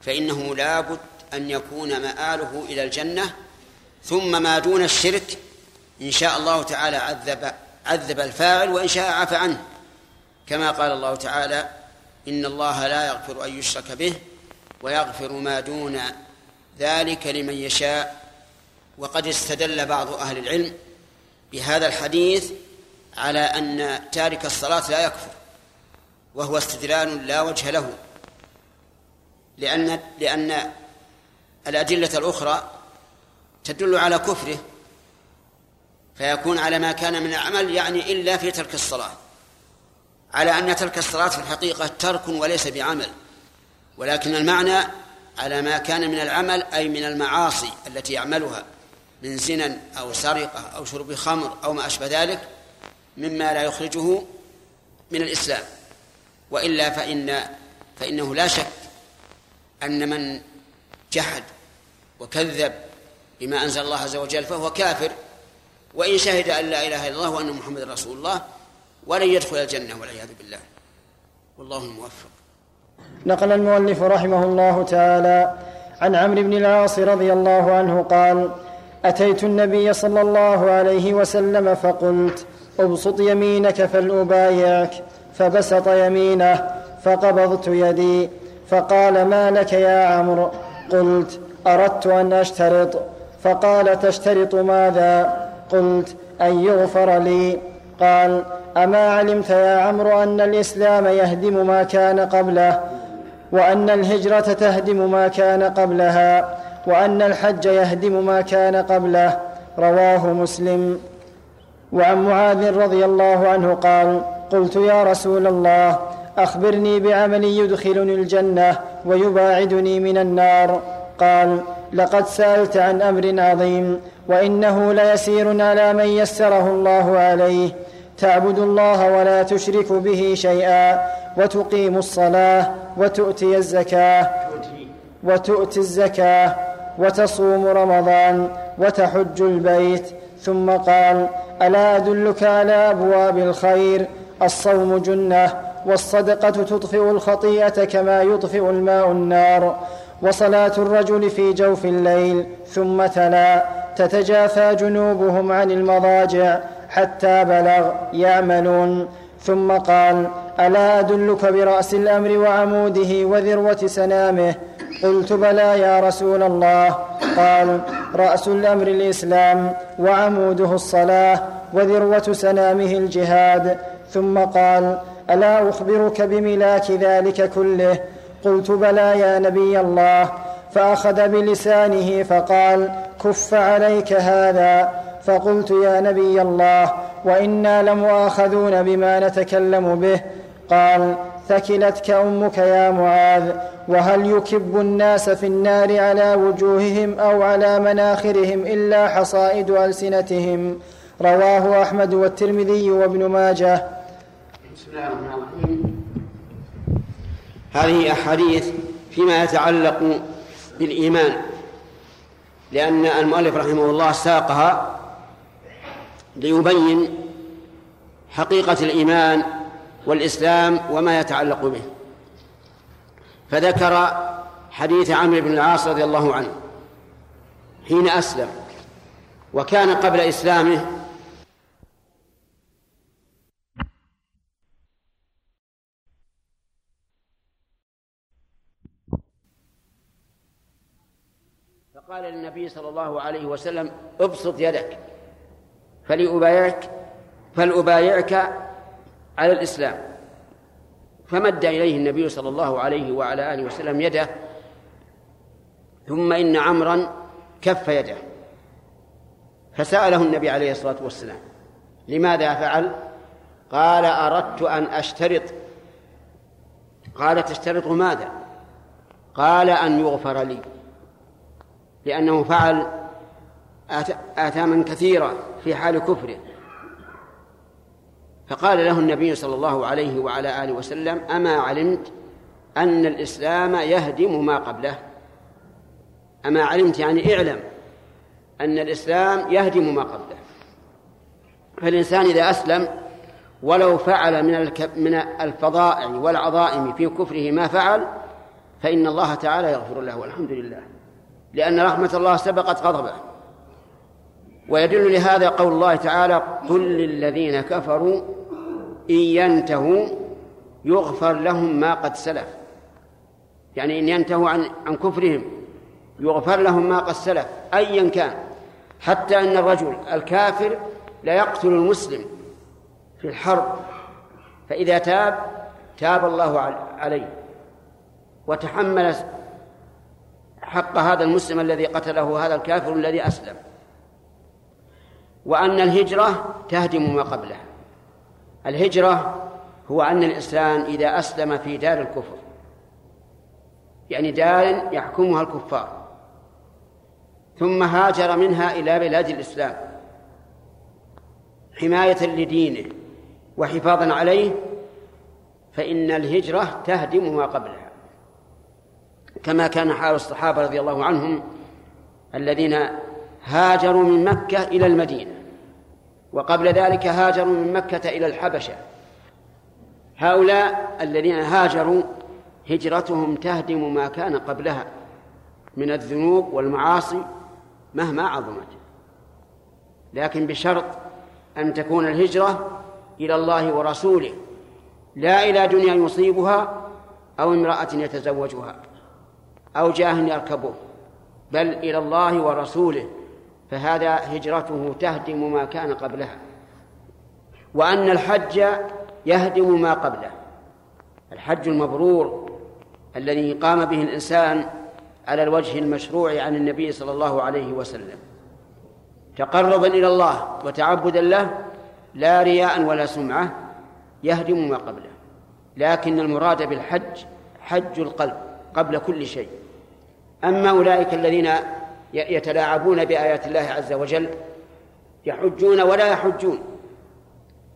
فإنه لابد أن يكون مآله إلى الجنة ثم ما دون الشرك إن شاء الله تعالى عذب عذب الفاعل وإن شاء عفى عنه. كما قال الله تعالى إن الله لا يغفر أن يشرك به ويغفر ما دون ذلك لمن يشاء. وقد استدل بعض أهل العلم بهذا الحديث على أن تارك الصلاة لا يكفر وهو استدلال لا وجه له لأن لأن الأدلة الأخرى تدل على كفره فيكون على ما كان من العمل يعني إلا في ترك الصلاة على أن ترك الصلاة في الحقيقة ترك وليس بعمل ولكن المعنى على ما كان من العمل أي من المعاصي التي يعملها. من زنا أو سرقة أو شرب خمر أو ما أشبه ذلك مما لا يخرجه من الإسلام. وإلا فإن فإنه لا شك أن من جحد وكذب بما أنزل الله عز وجل فهو كافر وإن شهد أن لا إله إلا الله وأن محمد رسول الله ولن يدخل الجنة والعياذ بالله. والله الموفق. نقل المؤلف رحمه الله تعالى عن عمرو بن العاص رضي الله عنه قال أتيت النبي صلى الله عليه وسلم فقلت أبسط يمينك فلأبايعك فبسط يمينه فقبضت يدي فقال ما لك يا عمرو؟ قلت أردت أن أشترط. فقال تشترط ماذا؟ قلت أن يغفر لي. قال أما علمت يا عمرو أن الإسلام يهدم ما كان قبله وأن الهجرة تهدم ما كان قبلها؟ وأن الحج يهدم ما كان قبله. رواه مسلم. وعن معاذ رضي الله عنه قال قلت يا رسول الله أخبرني بعمل يدخلني الجنة ويباعدني من النار. قال لقد سألت عن أمر عظيم وإنه ليسير على من يسره الله عليه. تعبد الله ولا تشرك به شيئا وتقيم الصلاة وتؤتي الزكاة وتؤتي الزكاة. وتصوم رمضان وتحج البيت. ثم قال ألا أدلك على أبواب الخير؟ الصوم جنة والصدقة تطفئ الخطيئة كما يطفئ الماء النار. وصلاة الرجل في جوف الليل. ثم تلا تتجافى جنوبهم عن المضاجع حتى بلغ يعملون ثم قال ألا أدلك برأس الأمر وعموده وذروة سنامه؟ قلت بلى يا رسول الله. قال رأس الأمر الإسلام وعموده الصلاة وذروة سنامه الجهاد. ثم قال ألا أخبرك بملاك ذلك كله؟ قلت بلى يا نبي الله. فأخذ بلسانه فقال كف عليك هذا. فقلت يا نبي الله وإنا لمؤاخذون بما نتكلم به. قال ثكلتك أمك يا معاذ وهل يكب الناس في النار على وجوههم أو على مناخرهم إلا حصائد ألسنتهم؟ رواه أحمد والترمذي وابن ماجه. بسم الله الرحمن الرحيم. هذه أحاديث فيما يتعلق بالإيمان لأن المؤلف رحمه الله ساقها ليبين حقيقة الإيمان والإسلام وما يتعلق به. فذكر حديث عمرو بن العاص رضي الله عنه حين أسلم وكان قبل إسلامه. فقال للنبي صلى الله عليه وسلم ابسط يدك فلأبايعك فلأبايعك على الإسلام. فمد إليه النبي صلى الله عليه وعلى آله وسلم يده ثم إن عمرا كف يده. فسأله النبي عليه الصلاة والسلام لماذا فعل؟ قال أردت أن أشترط. قال تشترط ماذا؟ قال أن يغفر لي. لأنه فعل آثاما كثيرة في حال كفره. فقال له النبي صلى الله عليه وعلى آله وسلم أما علمت أن الإسلام يهدم ما قبله؟ أما علمت يعني اعلم أن الإسلام يهدم ما قبله. فالإنسان إذا أسلم ولو فعل من من الفضائع والعظائم في كفره ما فعل فإن الله تعالى يغفر له والحمد لله. لأن رحمة الله سبقت غضبه. ويدل لهذا قول الله تعالى قل للذين كفروا إن ينتهوا يغفر لهم ما قد سلف. يعني إن ينتهوا عن عن كفرهم يغفر لهم ما قد سلف أيا كان. حتى أن الرجل الكافر لا يقتل المسلم في الحرب. فإذا تاب تاب الله عليه. وتحمل حق هذا المسلم الذي قتله هذا الكافر الذي أسلم. وأن الهجرة تهدم ما قبلها. الهجرة هو أن الإنسان إذا أسلم في دار الكفر يعني دار يحكمها الكفار ثم هاجر منها إلى بلاد الإسلام حماية لدينه وحفاظا عليه فإن الهجرة تهدم ما قبلها كما كان حال الصحابة رضي الله عنهم الذين هاجروا من مكة إلى المدينة. وقبل ذلك هاجروا من مكة إلى الحبشة. هؤلاء الذين هاجروا هجرتهم تهدم ما كان قبلها من الذنوب والمعاصي مهما عظمت. لكن بشرط أن تكون الهجرة إلى الله ورسوله لا إلى دنيا يصيبها أو امرأة يتزوجها أو جاه يركبه بل إلى الله ورسوله. فهذا هجرته تهدم ما كان قبلها. وأن الحج يهدم ما قبله. الحج المبرور الذي قام به الإنسان على الوجه المشروع عن النبي صلى الله عليه وسلم. تقربا إلى الله وتعبدا له لا رياء ولا سمعة يهدم ما قبله. لكن المراد بالحج حج القلب قبل كل شيء. أما أولئك الذين يتلاعبون بآيات الله عز وجل يحجون ولا يحجون.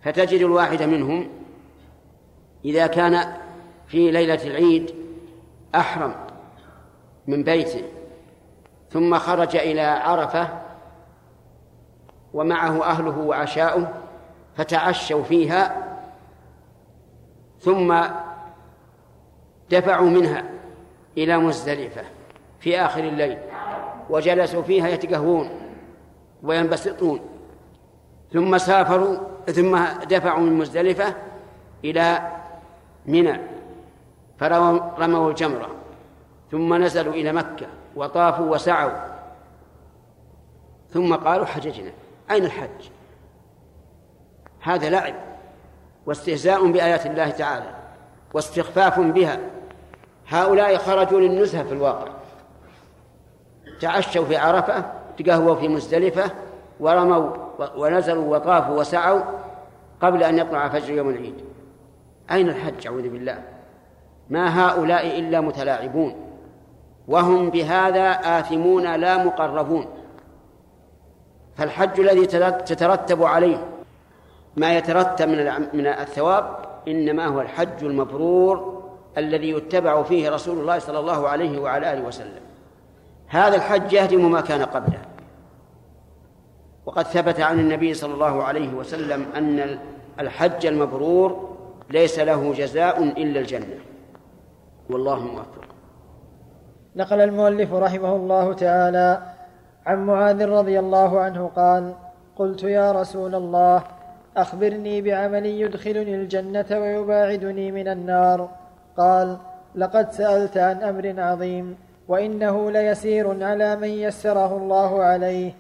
فتجد الواحد منهم إذا كان في ليلة العيد أحرم من بيته ثم خرج إلى عرفة ومعه أهله وعشاؤه فتعشوا فيها ثم دفعوا منها إلى مزدلفة في آخر الليل. وجلسوا فيها يتقهوون وينبسطون. ثم سافروا ثم دفعوا من مزدلفة إلى منى فرموا الجمرة ثم نزلوا إلى مكة وطافوا وسعوا. ثم قالوا حججنا. أين الحج؟ هذا لعب واستهزاء بآيات الله تعالى واستخفاف بها. هؤلاء خرجوا للنزهة في الواقع. تعشوا في عرفة تقهووا في مزدلفة ورموا ونزلوا وطافوا وسعوا قبل أن يطلع فجر يوم العيد. أين الحج؟ أعوذ بالله. ما هؤلاء إلا متلاعبون وهم بهذا آثمون لا مقربون. فالحج الذي تترتب عليه ما يترتب من من الثواب إنما هو الحج المبرور الذي يتبع فيه رسول الله صلى الله عليه وعلى آله وسلم. هذا الحج يهدم ما كان قبله. وقد ثبت عن النبي صلى الله عليه وسلم أن الحج المبرور ليس له جزاء إلا الجنة. والله موفق نقل المؤلف رحمه الله تعالى عن معاذ رضي الله عنه قال قلت يا رسول الله أخبرني بعمل يدخلني الجنة ويباعدني من النار. قال لقد سألت عن أمر عظيم. وإنه ليسير على من يسره الله عليه.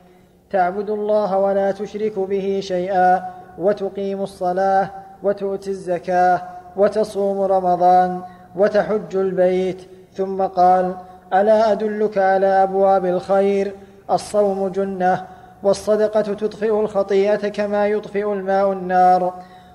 تعبد الله ولا تشرك به شيئا وتقيم الصلاة وتؤتي الزكاة وتصوم رمضان وتحج البيت. ثم قال ألا أدلك على أبواب الخير؟ الصوم جنة والصدقة تطفئ الخطيئة كما يطفئ الماء النار.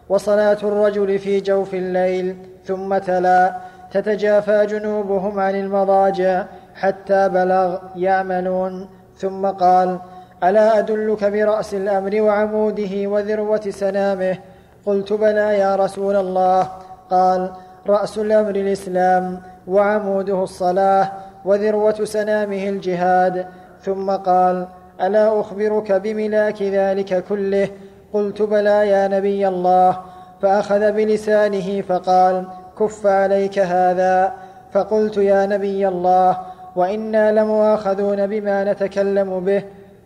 وصلاة الرجل في جوف الليل ثم تلا. تتجافى جنوبهم عن المضاجع حتى بلغ يعملون ثم قال ألا أدلك برأس الأمر وعموده وذروة سنامه؟ قلت بلى يا رسول الله. قال رأس الأمر الإسلام وعموده الصلاة وذروة سنامه الجهاد. ثم قال ألا أخبرك بملاك ذلك كله؟ قلت بلى يا نبي الله. فأخذ بلسانه فقال كف عليك هذا فقلت يا نبي الله وإنا لمؤاخذون بما نتكلم به.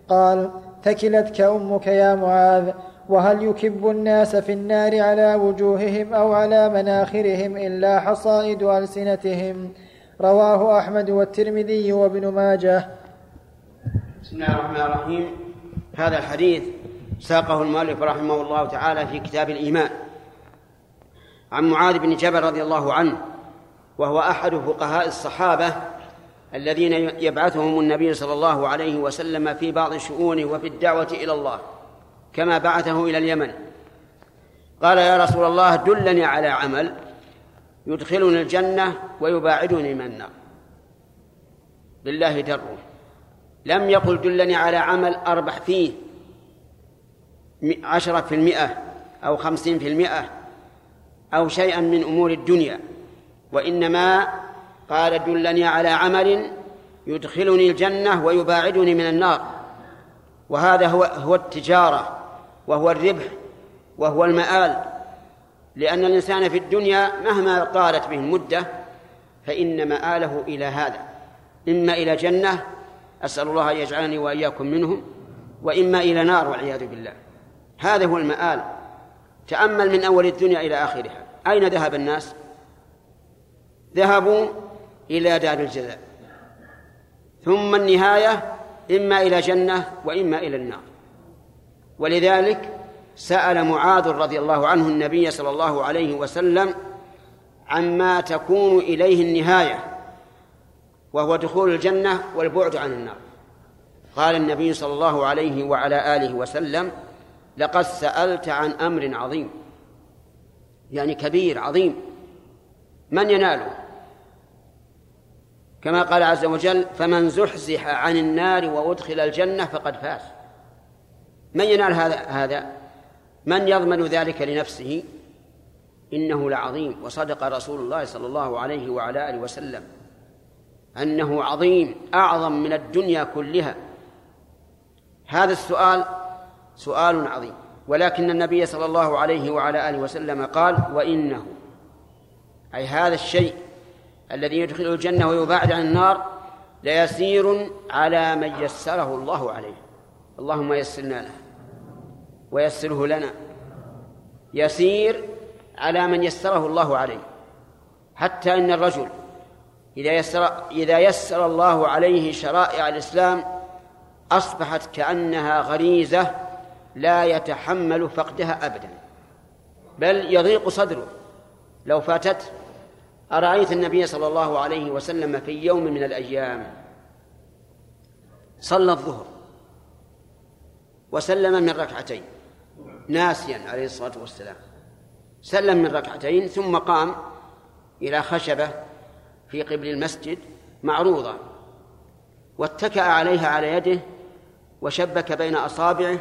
قال ثكلتك أمك يا معاذ وهل يكب الناس في النار على وجوههم أو على مناخرهم إلا حصائد ألسنتهم؟ رواه أحمد والترمذي وابن ماجه. بسم الله الرحمن الرحيم. هذا الحديث ساقه المؤلف رحمه الله تعالى في كتاب الإيمان. عن معاذ بن جبل رضي الله عنه وهو أحد فقهاء الصحابة الذين يبعثهم النبي صلى الله عليه وسلم في بعض شؤونه وفي الدعوة إلى الله كما بعثه إلى اليمن. قال يا رسول الله دلني على عمل يدخلني الجنة ويباعدني من النار. لله دره لم يقل دلني على عمل اربح فيه عشرة في المئة أو خمسين في المئة. أو شيئا من أمور الدنيا وإنما قال دلني على عمل يدخلني الجنة ويباعدني من النار. وهذا هو هو التجارة وهو الربح وهو المآل. لأن الإنسان في الدنيا مهما طالت به المدة فإن مآله إلى هذا. إما إلى جنة أسأل الله أن يجعلني وإياكم منهم وإما إلى نار والعياذ بالله. هذا هو المآل. تأمل من أول الدنيا إلى آخرها. أين ذهب الناس؟ ذهبوا إلى دار الجزاء. ثم النهاية إما إلى جنة وإما إلى النار. ولذلك سأل معاذ رضي الله عنه النبي صلى الله عليه وسلم عما تكون إليه النهاية وهو دخول الجنة والبعد عن النار. قال النبي صلى الله عليه وعلى آله وسلم لقد سألت عن أمر عظيم. يعني كبير عظيم. من يناله؟ كما قال عز وجل فمن زحزح عن النار وأدخل الجنة فقد فاز. من ينال هذا هذا؟ من يضمن ذلك لنفسه؟ إنه لعظيم. وصدق رسول الله صلى الله عليه وعلى آله وسلم أنه عظيم أعظم من الدنيا كلها. هذا السؤال سؤال عظيم. ولكن النبي صلى الله عليه وعلى آله وسلم قال وإنه. أي هذا الشيء الذي يدخل الجنة ويباعد عن النار ليسير على من يسره الله عليه. اللهم يسرنا له ويسره لنا. يسير على من يسره الله عليه. حتى إن الرجل إذا يسر إذا يسر الله عليه شرائع الإسلام أصبحت كأنها غريزة لا يتحمل فقدها ابدا بل يضيق صدره. لو فاتته أرأيت النبي صلى الله عليه وسلم في يوم من الأيام صلى الظهر وسلم من ركعتين ناسيا عليه الصلاة والسلام. سلم من ركعتين ثم قام إلى خشبة في قبل المسجد معروضة واتكأ عليها على يده وشبك بين أصابعه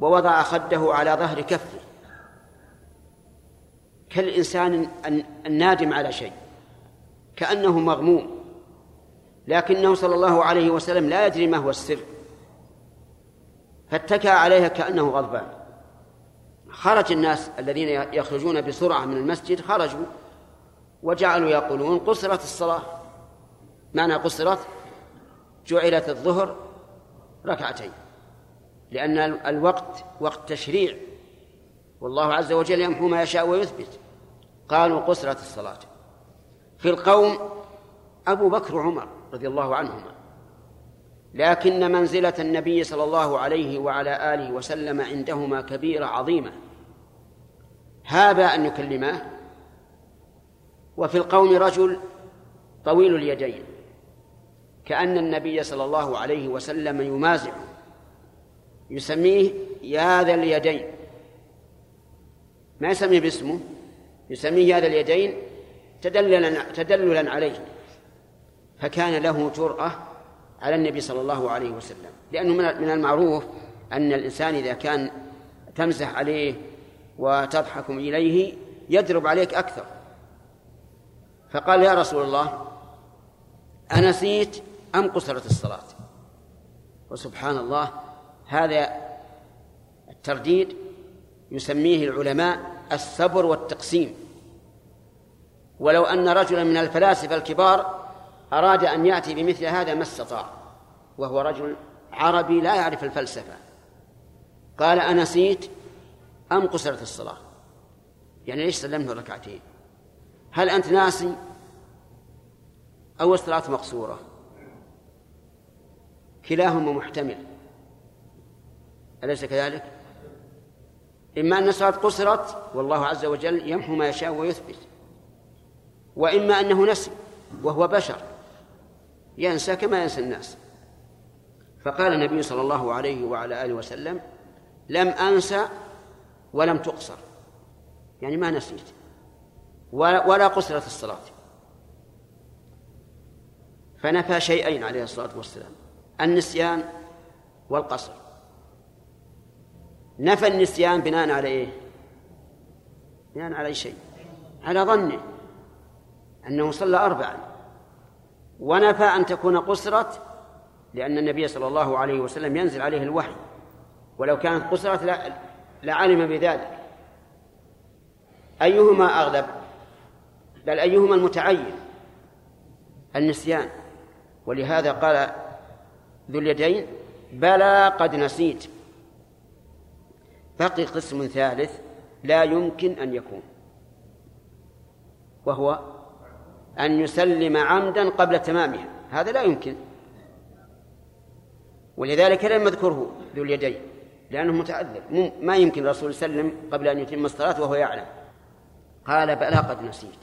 ووضع خده على ظهر كفه. كالإنسان النادم على شيء كأنه مغموم لكنه صلى الله عليه وسلم لا يدري ما هو السر. فاتكى عليها كأنه غضبان. خرج الناس الذين يخرجون بسرعة من المسجد خرجوا وجعلوا يقولون قصرت الصلاة. معنى قصرت؟ جعلت الظهر ركعتين. لأن الوقت وقت تشريع والله عز وجل يمحو ما يشاء ويثبت. قالوا قصرت الصلاة. في القوم أبو بكر وعمر رضي الله عنهما. لكن منزلة النبي صلى الله عليه وعلى آله وسلم عندهما كبيرة عظيمة. هذا أن يكلماه. وفي القوم رجل طويل اليدين. كأن النبي صلى الله عليه وسلم يمازحه. يسميه يا ذا اليدين. ما يسميه باسمه يسميه يا ذا اليدين تدللا تدللا عليه. فكان له جرأة على النبي صلى الله عليه وسلم. لأنه من المعروف أن الإنسان إذا كان تمزح عليه وتضحك إليه يضرب عليك أكثر. فقال يا رسول الله أنسيت أم قصرت الصلاة؟ وسبحان الله هذا الترديد يسميه العلماء الصبر والتقسيم. ولو أن رجلا من الفلاسفة الكبار أراد أن يأتي بمثل هذا ما استطاع وهو رجل عربي لا يعرف الفلسفة. قال أنسيت أم قصرت الصلاة؟ يعني ليش سلمت ركعتين؟ هل أنت ناسي أو الصلاة مقصورة؟ كلاهما محتمل. أليس كذلك؟ إما أن الصلاة قصرت والله عز وجل يمحو ما يشاء ويثبت. وإما أنه نسي وهو بشر. ينسى كما ينسى الناس. فقال النبي صلى الله عليه وعلى آله وسلم لم أنسى ولم تقصر. يعني ما نسيت. ولا قصرت الصلاة. فنفى شيئين عليه الصلاة والسلام النسيان والقصر. نفى النسيان بناء على إيه؟ بناء على أي شيء؟ على ظنه أنه صلى أربعا. ونفى أن تكون قصرت لأن النبي صلى الله عليه وسلم ينزل عليه الوحي. ولو كانت قصرت لعلم بذلك. أيهما أغلب بل أيهما المتعين؟ النسيان. ولهذا قال ذو اليدين بلى قد نسيت. بقي قسم ثالث لا يمكن أن يكون وهو أن يسلم عمدا قبل تمامها هذا لا يمكن. ولذلك لم يذكره ذو اليدين لأنه متعذر ما يمكن الرسول يسلم قبل أن يتم الصلاة وهو يعلم. قال بلى قد نسيت.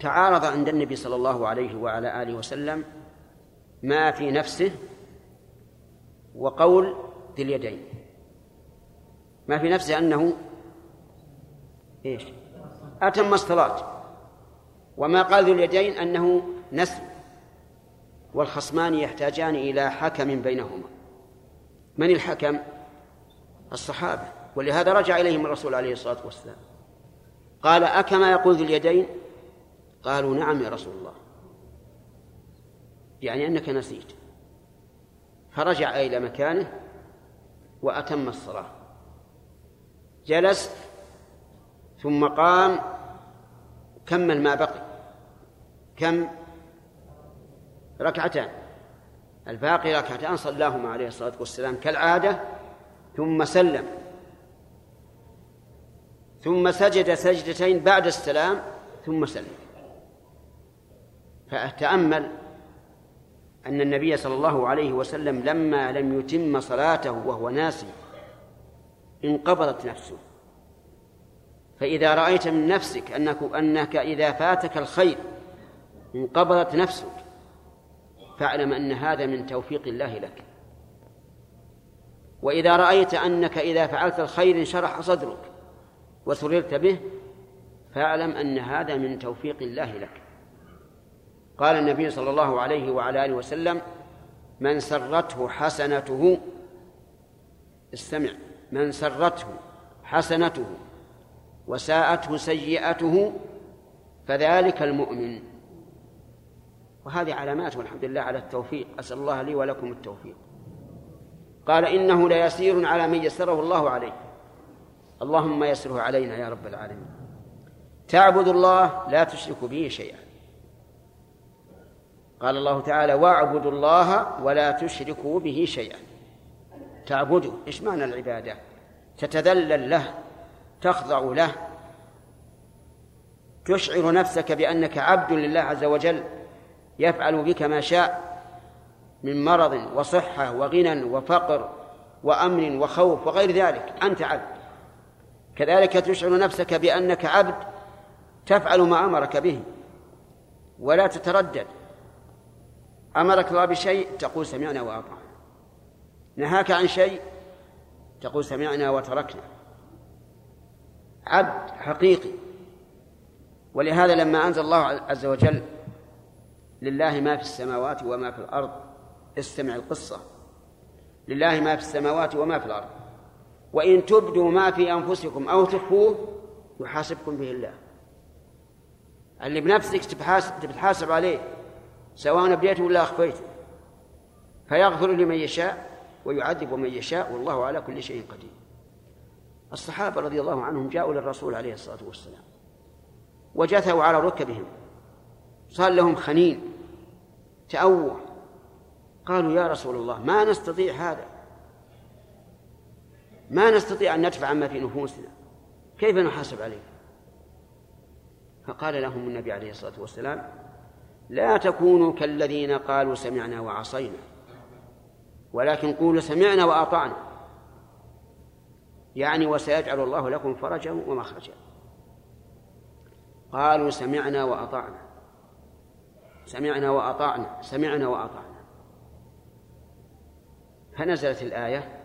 تعارض عند النبي صلى الله عليه وعلى آله وسلم ما في نفسه وقول ذي اليدين. ما في نفسه أنه إيش؟ أتم الصلاة. وما قال ذو اليدين أنه نسي والخصمان يحتاجان إلى حكم بينهما. من الحكم؟ الصحابة. ولهذا رجع إليهم الرسول عليه الصلاة والسلام. قال أكما يقول ذو اليدين؟ قالوا نعم يا رسول الله. يعني أنك نسيت. فرجع إلى مكانه وأتم الصلاة. جلس ثم قام كمل ما بقي. كم؟ ركعتان. الباقي ركعتان صلاهما عليه الصلاة والسلام كالعادة. ثم سلم. ثم سجد سجدتين بعد السلام ثم سلم. فتأمل أن النبي صلى الله عليه وسلم لما لم يتم صلاته وهو ناسي انقبضت نفسه. فإذا رأيت من نفسك أنك أنك إذا فاتك الخير انقبضت نفسك فاعلم أن هذا من توفيق الله لك. وإذا رأيت أنك إذا فعلت الخير انشرح صدرك وسررت به فاعلم أن هذا من توفيق الله لك. قال النبي صلى الله عليه وعلى آله وسلم من سرته حسنته استمع. من سرته حسنته وساءته سيئته فذلك المؤمن. وهذه علامات والحمد لله على التوفيق. أسأل الله لي ولكم التوفيق. قال إنه ليسير على من يسره الله عليه. اللهم يسره علينا يا رب العالمين. تعبد الله لا تشرك به شيئا. قال الله تعالى واعبدوا الله ولا تشركوا به شيئا. تعبده إيش معنى العبادة؟ تتذلل له تخضع له. تشعر نفسك بأنك عبد لله عز وجل يفعل بك ما شاء من مرض وصحة وغنى وفقر وأمن وخوف وغير ذلك. أنت عبد. كذلك تشعر نفسك بأنك عبد تفعل ما أمرك به ولا تتردد. أمرك الله بشيء تقول سمعنا وأطعنا. نهاك عن شيء؟ تقول سمعنا وتركنا. عبد حقيقي. ولهذا لما أنزل الله عز وجل لله ما في السماوات وما في الأرض استمع القصة. لله ما في السماوات وما في الأرض. وإن تبدوا ما في أنفسكم أو تخفوه يحاسبكم به الله. اللي بنفسك تتحاسب عليه سواء أبديته ولا أخفيته فيغفر لمن يشاء. ويعذب من يشاء والله على كل شيء قدير. الصحابة رضي الله عنهم جاءوا للرسول عليه الصلاة والسلام. وجثوا على ركبهم. صار لهم خنين. تأوه قالوا يا رسول الله ما نستطيع هذا. ما نستطيع أن ندفع عما في نفوسنا. كيف نحاسب عليه؟ فقال لهم النبي عليه الصلاة والسلام لا تكونوا كالذين قالوا سمعنا وعصينا. ولكن قولوا سمعنا وأطعنا. يعني وسيجعل الله لكم فرجا ومخرجا. قالوا سمعنا وأطعنا. سمعنا وأطعنا. سمعنا وأطعنا. فنزلت الآية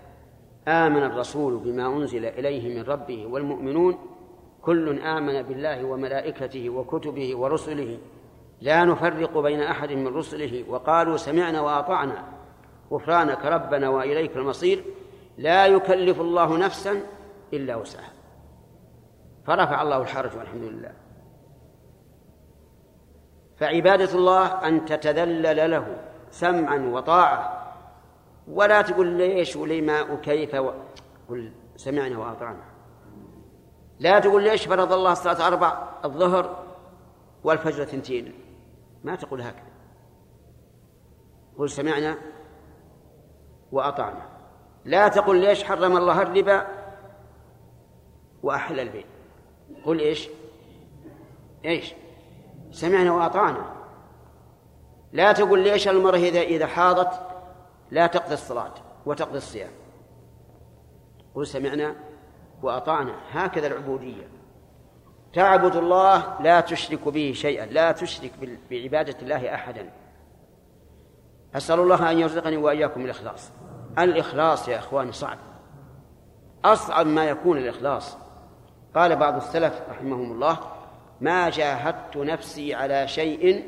آمن الرسول بما أنزل إليه من ربه والمؤمنون. كل آمن بالله وملائكته وكتبه ورسله. لا نفرق بين أحد من رسله. وقالوا سمعنا وأطعنا. غفرانك ربنا وإليك المصير لا يكلف الله نفسا إلا وسعها. فرفع الله الحرج والحمد لله. فعبادة الله أن تتذلل له سمعا وطاعة. ولا تقول ليش ولما وكيف و... قل سمعنا وأطعنا. لا تقول ليش فرض الله الصلاة أربع الظهر والفجر ثنتين ما تقول هكذا. قل سمعنا وأطعنا لا تقل ليش حرم الله الربا وأحل البيع. قل إيش؟ إيش؟ سمعنا وأطعنا. لا تقل ليش المرأة إذا إذا حاضت لا تقضي الصلاة وتقضي الصيام. قل سمعنا وأطعنا. هكذا العبودية. تعبد الله لا تشرك به شيئا. لا تشرك بعبادة الله أحدا. أسأل الله أن يرزقني وإياكم الإخلاص. الإخلاص يا إخواني صعب. أصعب ما يكون الإخلاص. قال بعض السلف رحمهم الله ما جاهدت نفسي على شيء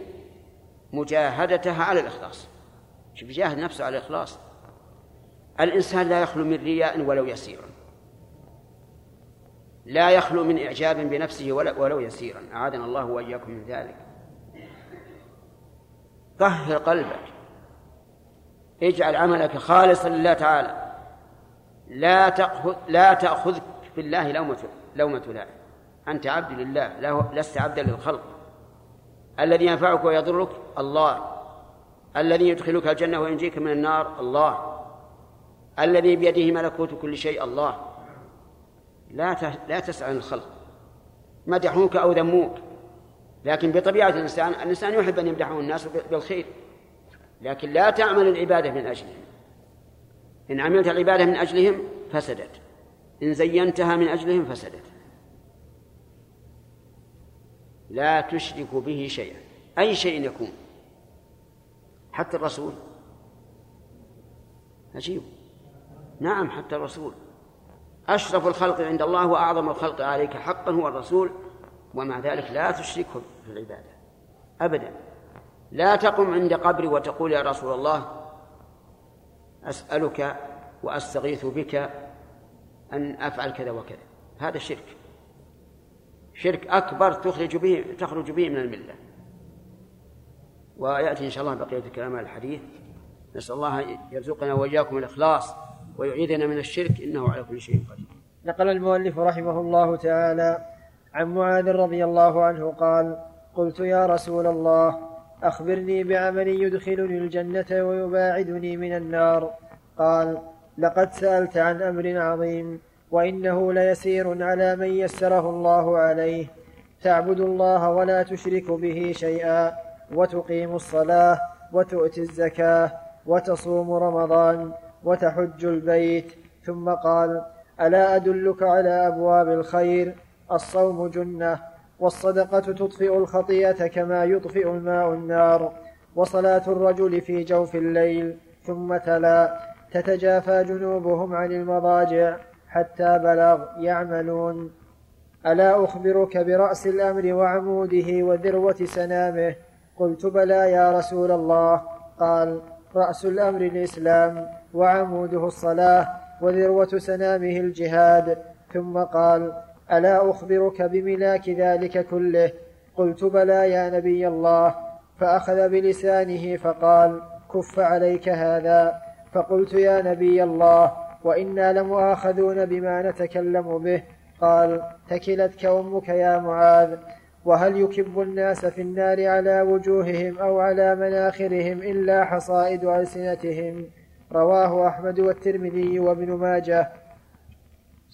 مجاهدتها على الإخلاص. شوف يجاهد نفسه على الإخلاص. الإنسان لا يخلو من رياء ولو يسيرا لا يخلو من إعجاب بنفسه ولو يسيرا. أعاذنا الله وإياكم من ذلك. طهر قلبك. اجعل عملك خالصا لله تعالى. لا تأخذ لا تأخذك في الله لومة لومة لائم. أنت عبد لله لست عبدا للخلق. الذي ينفعك ويضرك الله. الذي يدخلك الجنة وينجيك من النار الله. الذي بيده ملكوت كل شيء الله. لا لا تسأل عن الخلق. مدحوك أو ذموك. لكن بطبيعة الإنسان الإنسان يحب أن يمدحه الناس بالخير. لكن لا تعمل العبادة من أجلهم. إن عملت العبادة من أجلهم فسدت. إن زينتها من أجلهم فسدت. لا تشرك به شيئا. أي شيء يكون. حتى الرسول. عجيب. نعم حتى الرسول. أشرف الخلق عند الله وأعظم الخلق عليك حقا هو الرسول. ومع ذلك لا تشركه في العبادة. أبدا. لا تقم عند قبري وتقول يا رسول الله أسألك وأستغيث بك أن أفعل كذا وكذا. هذا شرك. شرك أكبر تخرج به تخرج به من الملة. ويأتي إن شاء الله بقية الكلام على الحديث. نسأل الله يرزقنا وإياكم الإخلاص ويعيذنا من الشرك إنه على كل شيء قدير. نقل المؤلف رحمه الله تعالى عن معاذ رضي الله عنه قال قلت يا رسول الله أخبرني بعمل يدخلني الجنة ويباعدني من النار. قال لقد سألت عن أمر عظيم وإنه ليسير على من يسره الله عليه. تعبد الله ولا تشرك به شيئا وتقيم الصلاة وتؤتي الزكاة وتصوم رمضان وتحج البيت. ثم قال ألا أدلك على أبواب الخير؟ الصوم جنة. والصدقة تطفئ الخطيئة كما يطفئ الماء النار وصلاة الرجل في جوف الليل ثم تلا. تتجافى جنوبهم عن المضاجع حتى بلغ يعملون. ألا أخبرك برأس الأمر وعموده وذروة سنامه؟ قلت بلى يا رسول الله. قال رأس الأمر الإسلام وعموده الصلاة وذروة سنامه الجهاد. ثم قال ألا أخبرك بملاك ذلك كله؟ قلت بلى يا نبي الله. فأخذ بلسانه فقال كف عليك هذا. فقلت يا نبي الله وإنا لمؤاخذون بما نتكلم به. قال تكلتك أمك يا معاذ وهل يكب الناس في النار على وجوههم أو على مناخرهم إلا حصائد ألسنتهم؟ رواه أحمد والترمذي وابن ماجه.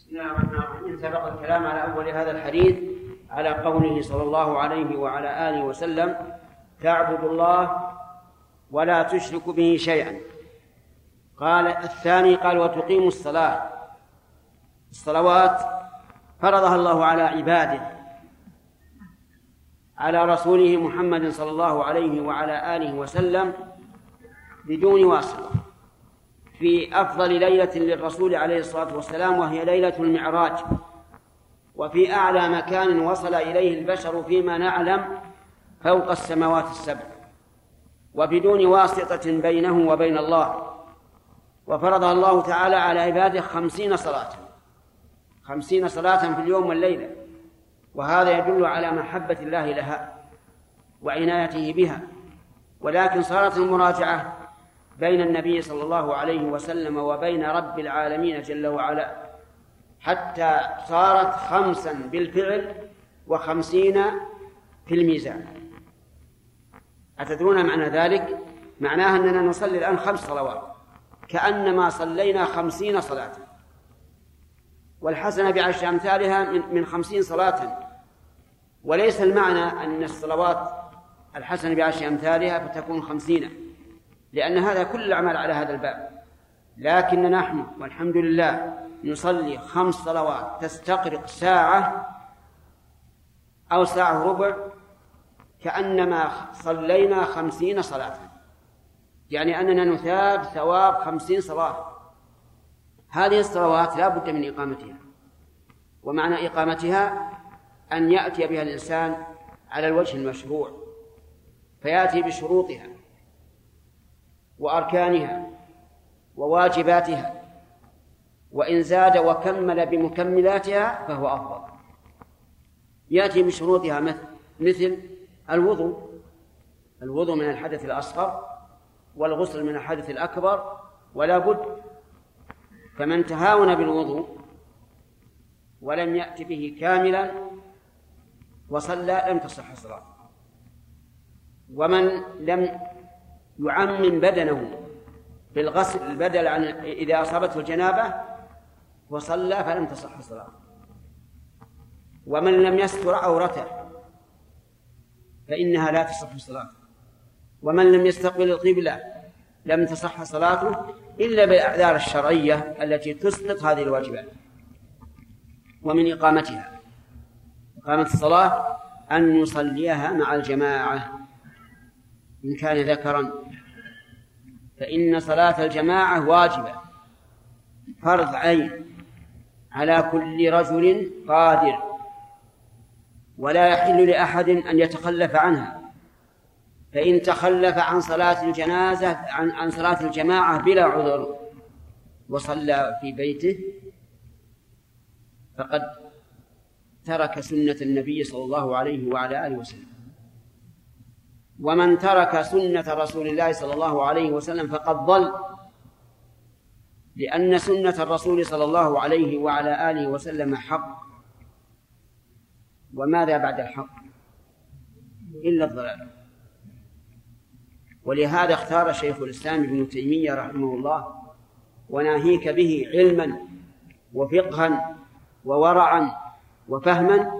بسم الله الرحمن الرحيم سبق الكلام على أول هذا الحديث على قوله صلى الله عليه وعلى آله وسلم تعبد الله ولا تشرك به شيئا. قال الثاني قال وتقيم الصلاة. الصلوات فرضها الله على عباده على رسوله محمد صلى الله عليه وعلى آله وسلم بدون واسطة. في أفضل ليلة للرسول عليه الصلاة والسلام وهي ليلة المعراج. وفي أعلى مكان وصل إليه البشر فيما نعلم فوق السماوات السبع. وبدون واسطة بينه وبين الله. وفرضها الله تعالى على عباده خمسين صلاة. خمسين صلاة في اليوم والليلة. وهذا يدل على محبة الله لها وعنايته بها. ولكن صارت المراجعة بين النبي صلى الله عليه وسلم وبين رب العالمين جل وعلا حتى صارت خمسا بالفعل وخمسين في الميزان. أتدرون معنى ذلك؟ معناه أننا نصلي الآن خمس صلوات كأنما صلينا خمسين صلاة. والحسنة بعشر أمثالها من خمسين صلاة. وليس المعنى أن الصلوات الحسنة بعشر أمثالها فتكون خمسين. لأن هذا كل الأعمال على هذا الباب. لكن نحن والحمد لله نصلي خمس صلوات. تستغرق ساعة أو ساعة ربع كأنما صلينا خمسين صلاة. يعني أننا نثاب ثواب خمسين صلاة. هذه الصلوات لا بد من إقامتها. ومعنى إقامتها أن يأتي بها الإنسان على الوجه المشروع فيأتي بشروطها. وأركانها وواجباتها وإن زاد وكمل بمكملاتها فهو أفضل. يأتي بشروطها مثل مثل الوضوء الوضوء من الحدث الأصغر والغسل من الحدث الأكبر ولا بد فمن تهاون بالوضوء ولم يأت به كاملا وصلى لم تصح الصلاة ومن لم يعمم بدنه بالغسل البدل عن إذا أصابته الجنابة وصلى فلم تصح الصلاة. ومن لم يستر عورته فإنها لا تصح الصلاة ومن لم يستقبل القبلة لم تصح صلاته إلا بالأعذار الشرعية التي تسقط هذه الواجبات. ومن إقامتها إقامة الصلاة أن يصليها مع الجماعة. إن كان ذكرا. فإن صلاة الجماعة واجبة. فرض عين على كل رجل قادر. ولا يحل لأحد أن يتخلف عنها. فإن تخلف عن صلاة الجنازة عن عن صلاة الجماعة بلا عذر وصلى في بيته فقد ترك سنة النبي صلى الله عليه وعلى آله وسلم. ومن ترك سنة رسول الله صلى الله عليه وسلم فقد ضل لأن سنة الرسول صلى الله عليه وعلى آله وسلم حق. وماذا بعد الحق؟ إلا الضلال. ولهذا اختار شيخ الإسلام ابن تيمية رحمه الله وناهيك به علما وفقها وورعا وفهما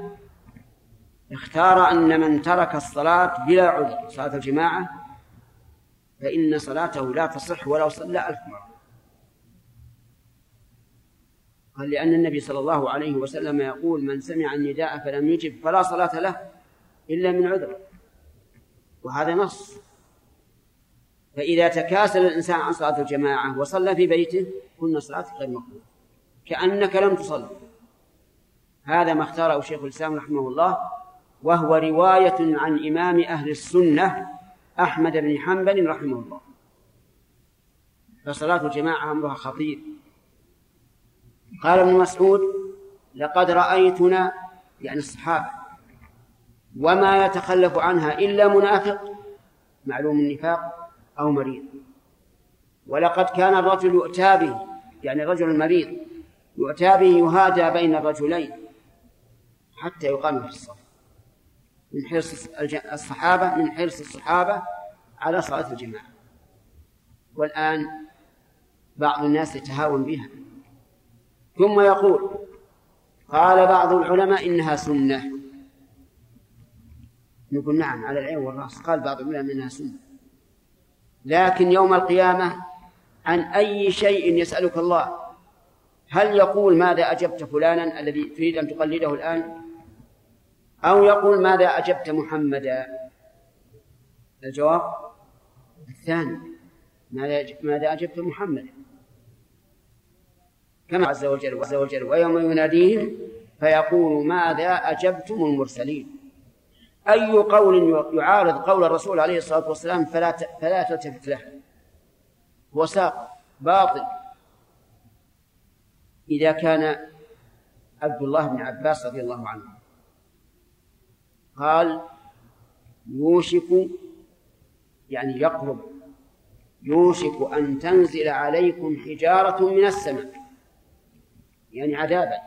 اختار أن من ترك الصلاة بلا عذر صلاة الجماعة فإن صلاته لا تصح ولو صلى ألف مرة. قال لأن النبي صلى الله عليه وسلم يقول من سمع النداء فلم يجب فلا صلاة له إلا من عذر. وهذا نص. فإذا تكاسل الإنسان عن صلاة الجماعة وصلى في بيته كن صلاته غير مقبولة. كأنك لم تصل هذا ما اختاره شيخ الإسلام رحمه الله وهو رواية عن إمام أهل السنة أحمد بن حنبل رحمه الله. فصلاة الجماعة أمرها خطير. قال ابن مسعود لقد رأيتنا يعني الصحابة وما يتخلف عنها إلا منافق معلوم النفاق أو مريض. ولقد كان الرجل يؤتى به يعني رجل مريض يؤتى به يهادى بين الرجلين حتى يقام في الصف. من حرص الصحابة من حرص الصحابة على صلاة الجماعة. والآن بعض الناس يتهاون بها. ثم يقول قال بعض العلماء إنها سنة. نقول نعم على العين والرأس. قال بعض العلماء إنها سنة. لكن يوم القيامة عن أي شيء يسألك الله هل يقول ماذا أجبت فلانا الذي تريد أن تقلده الآن؟ أو يقول ماذا أجبت محمدا؟ الجواب الثاني ماذا أجبت محمدا؟ كما عز وجل عز وجل ويوم يناديهم فيقول ماذا أجبتم المرسلين؟ أي قول يعارض قول الرسول عليه الصلاة والسلام فلا فلا تلتفت له. هو ساق باطل. إذا كان عبد الله بن عباس رضي الله عنه قال يوشك يعني يقرب يوشك أن تنزل عليكم حجارة من السماء يعني عذابا.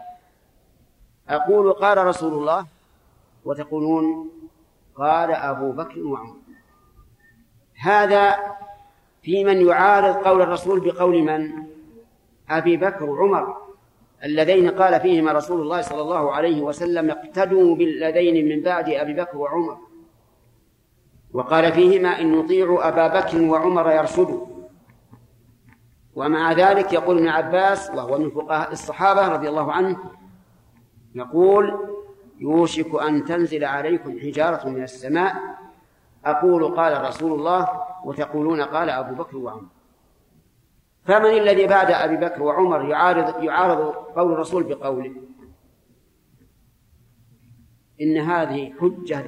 أقول قال رسول الله وتقولون قال أبو بكر وعمر. هذا في من يعارض قول الرسول بقول من؟ أبي بكر وعمر. اللذين قال فيهما رسول الله صلى الله عليه وسلم اقتدوا بالذين من بعد أبي بكر وعمر. وقال فيهما إن نطيع أبا بكر وعمر يرشدوا. ومع ذلك يقول ابن عباس وهو من فقهاء الصحابة رضي الله عنه يقول يوشك أن تنزل عليكم حجارة من السماء. أقول قال رسول الله. وتقولون قال أبو بكر وعمر. فمن الذي بعد أبي بكر وعمر يعارض يعارض قول الرسول بقوله؟ إن هذه حجة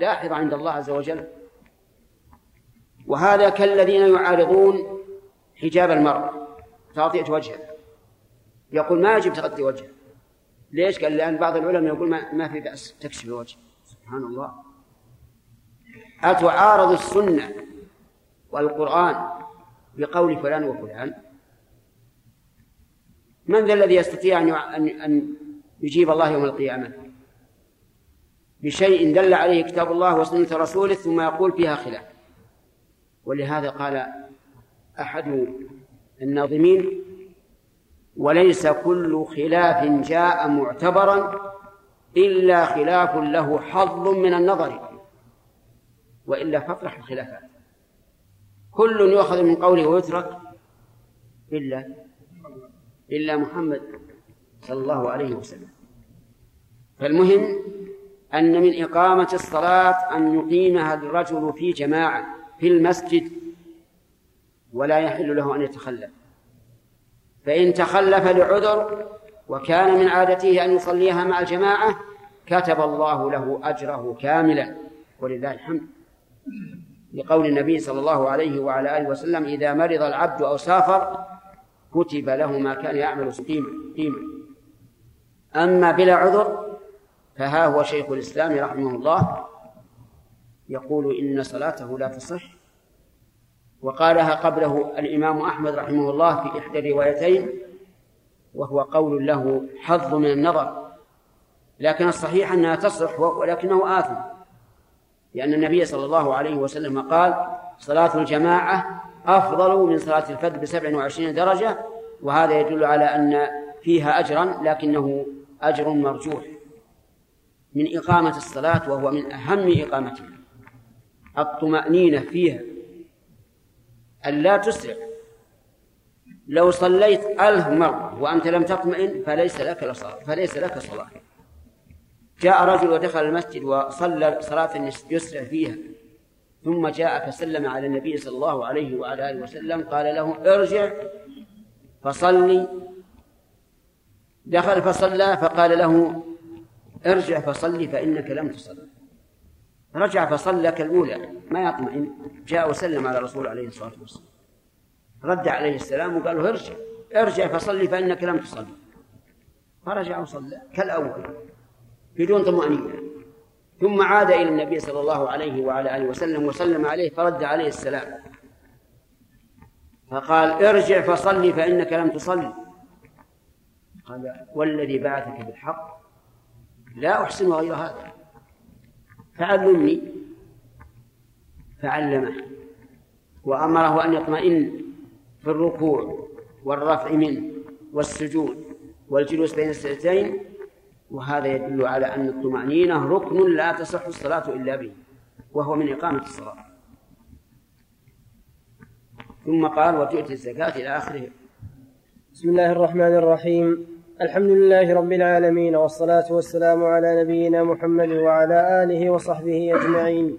داحضة عند الله عز وجل. وهذا كالذين يعارضون حجاب المرأة تغطية وجهها يقول ما يجب تغطي وجهها ليش؟ قال لأن بعض العلماء يقول ما, ما في بأس تكشف الوجه. سبحان الله. أتعارض السنة والقرآن بقول فلان وفلان. من ذا الذي يستطيع أن أن يجيب الله يوم القيامة؟ بشيء دل عليه كتاب الله وسنة رسوله ثم يقول فيها خلاف. ولهذا قال أحد الناظمين وليس كل خلاف جاء معتبرا إلا خلاف له حظ من النظر وإلا فاطرح الخلافات. كل يؤخذ من قوله ويترك إلا إلا محمد صلى الله عليه وسلم. فالمهم أن من إقامة الصلاة أن يقيمها الرجل في جماعة في المسجد ولا يحل له أن يتخلف. فإن تخلف لعذر وكان من عادته أن يصليها مع الجماعة كتب الله له أجره كاملا ولله الحمد. لقول النبي صلى الله عليه وعلى آله وسلم إذا مرض العبد أو سافر كتب له ما كان يعمل قيمة قيمة. أما بلا عذر فها هو شيخ الإسلام رحمه الله يقول إن صلاته لا تصح. وقالها قبله الإمام أحمد رحمه الله في إحدى الروايتين وهو قول له حظ من النظر. لكن الصحيح أنها تصح ولكنه آثم. لأن النبي صلى الله عليه وسلم قال صلاة الجماعة أفضل من صلاة الفجر بسبع وعشرين درجة وهذا يدل على أن فيها أجرا لكنه أجر مرجوح. من إقامة الصلاة وهو من أهم إقامتها. الطمأنينة فيها أن لا تسرع. لو صليت ألف مرة وأنت لم تطمئن فليس لك فليس لك صلاة. جاء رجل ودخل المسجد وصلى صلاة يسرع فيها. ثم جاء فسلم على النبي صلى الله عليه وعلى آله وسلم قال له ارجع فصلي دخل فصلى فقال له ارجع فصلي فإنك لم تصل. رجع فصلى كالأولى ما يطمئن. جاء وسلم على الرسول عليه الصلاة والسلام. رد عليه السلام وقال له ارجع ارجع فصلي فإنك لم تصلي فرجع وصلى كالأول. بدون طمأنينة. ثم عاد إلى النبي صلى الله عليه وعلى آله وسلم وسلم عليه فرد عليه السلام. فقال ارجع فصلي فإنك لم تصلي. قال والذي بعثك بالحق لا أحسن غير هذا. فعلمني فعلمه وأمره أن يطمئن في الركوع والرفع منه والسجود والجلوس بين السجدتين وهذا يدل على أن الطمأنينة ركن لا تصح الصلاة إلا به وهو من إقامة الصلاة. ثم قال وتؤتي الزكاة إلى آخره. بسم الله الرحمن الرحيم. الحمد لله رب العالمين والصلاة والسلام على نبينا محمد وعلى آله وصحبه أجمعين.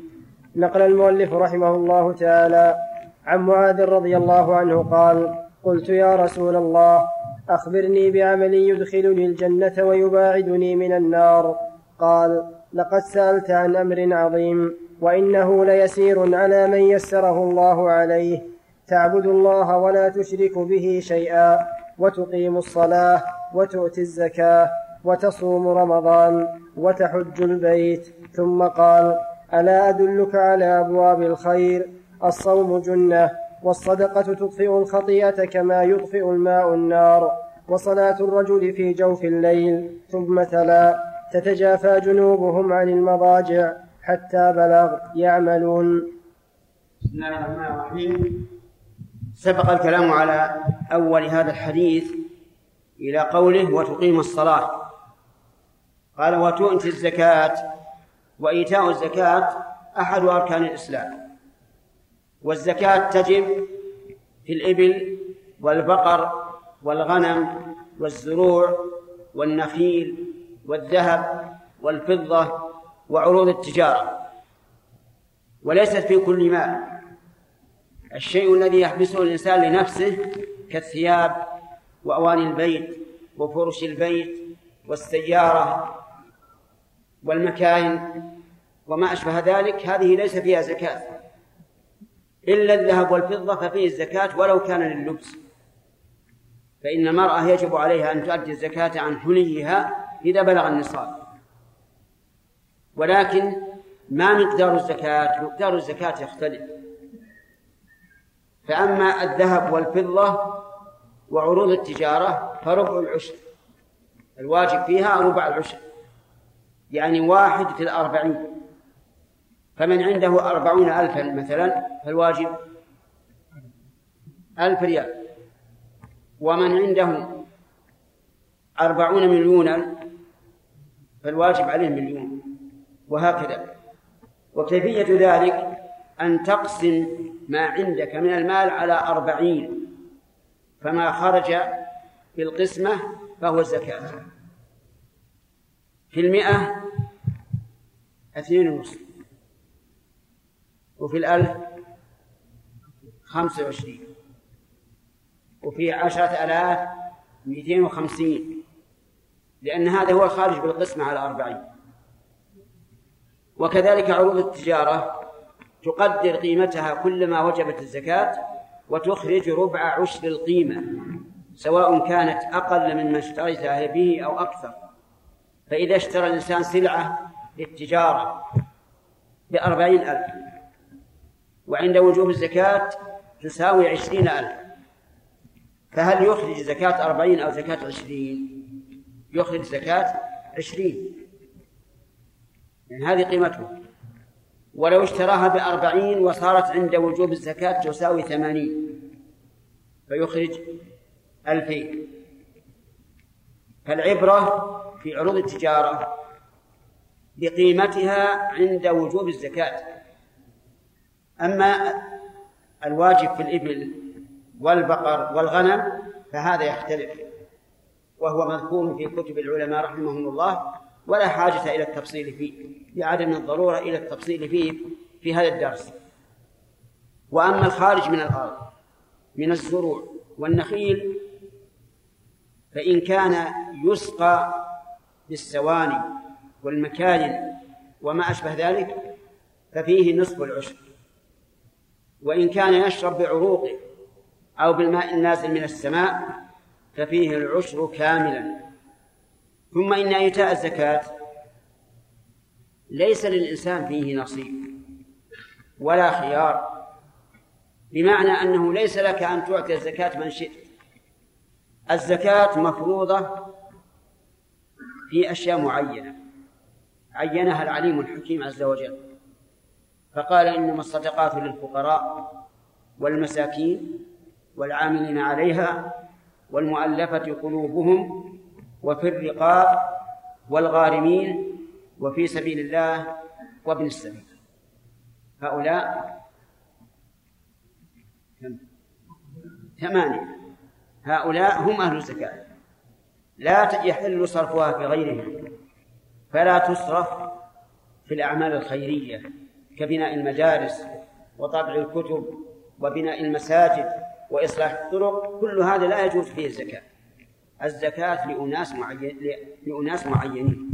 نقل المؤلف رحمه الله تعالى عن معاذ رضي الله عنه قال قلت يا رسول الله أخبرني بعمل يدخلني الجنة ويباعدني من النار. قال لقد سألت عن أمر عظيم وإنه ليسير على من يسره الله عليه. تعبد الله ولا تشرك به شيئا وتقيم الصلاة وتؤتي الزكاة وتصوم رمضان وتحج البيت. ثم قال ألا أدلك على أبواب الخير؟ الصوم جنة والصدقة تطفئ الخطيئة كما يطفئ الماء النار وصلاة الرجل في جوف الليل. ثم تلا تتجافى جنوبهم عن المضاجع حتى بلغ يعملون. بسم الله الرحمن الرحيم. سبق الكلام على أول هذا الحديث إلى قوله وتقيم الصلاة. قال وتؤتي الزكاة. وإيتاء الزكاة أحد أركان الإسلام. والزكاة تجب في الإبل والبقر والغنم والزروع والنخيل والذهب والفضة وعروض التجارة. وليست في كل مال الشيء الذي يحبسه الإنسان لنفسه كالثياب وأواني البيت وفرش البيت والسيارة والمكاين وما أشبه ذلك هذه ليس فيها زكاة. إلا الذهب والفضة ففيه الزكاة ولو كان لللبس. فإن المرأة يجب عليها أن تؤدي الزكاة عن حليها إذا بلغ النصاب. ولكن ما مقدار الزكاة مقدار الزكاة يختلف. فأما الذهب والفضة وعروض التجارة فربع العشر. الواجب فيها ربع العشر. يعني واحد في الأربعين. فمن عنده أربعون ألفا مثلا فالواجب ألف ريال. ومن عنده أربعون مليونا فالواجب عليه مليون. وهكذا. وكيفية ذلك؟ أن تقسم ما عندك من المال على أربعين. فما خرج في القسمة فهو الزكاة. في المئة اثنين ونصف. وفي الألف خمسة وعشرين. وفي عشرة آلاف مئتين وخمسين. لأن هذا هو الخارج بالقسمة على أربعين. وكذلك عروض التجارة تقدر قيمتها كلما وجبت الزكاة وتخرج ربع عشر القيمة سواء كانت أقل مما اشتريتها به أو أكثر. فإذا اشترى الإنسان سلعة للتجارة بأربعين ألف. وعند وجوب الزكاة تساوي عشرين ألف. فهل يخرج زكاة أربعين أو زكاة عشرين؟ يخرج زكاة عشرين. يعني هذه قيمته. ولو اشتراها بأربعين وصارت عند وجوب الزكاة تساوي ثمانين. فيخرج ألفين. فالعبرة في عروض التجارة بقيمتها عند وجوب الزكاة. أما الواجب في الإبل والبقر والغنم فهذا يختلف وهو مذكور في كتب العلماء رحمهم الله ولا حاجة إلى التفصيل فيه لعدم الضرورة إلى التفصيل فيه في هذا الدرس. وأما الخارج من الأرض من الزروع والنخيل فإن كان يسقى بالسواني والمكاين وما أشبه ذلك ففيه نصف العشر. وإن كان يشرب بعروقه أو بالماء النازل من السماء ففيه العشر كاملا. ثم إن إيتاء الزكاة ليس للإنسان فيه نصيب ولا خيار بمعنى أنه ليس لك أن تعطي الزكاة من شئت. الزكاة مفروضة في أشياء معينة عينها العليم الحكيم عز وجل. فقال إنما الصدقات للفقراء والمساكين والعاملين عليها والمؤلفة قلوبهم وفي الرقاب والغارمين وفي سبيل الله وابن السبيل. هؤلاء ثمانية. هؤلاء هم أهل الزكاة. لا يحل صرفها في غيرهم. فلا تصرف في الأعمال الخيرية. كبناء المدارس وطبع الكتب وبناء المساجد وإصلاح الطرق كل هذا لا يجوز فيه الزكاة. الزكاة لأناس معين لأناس معينين.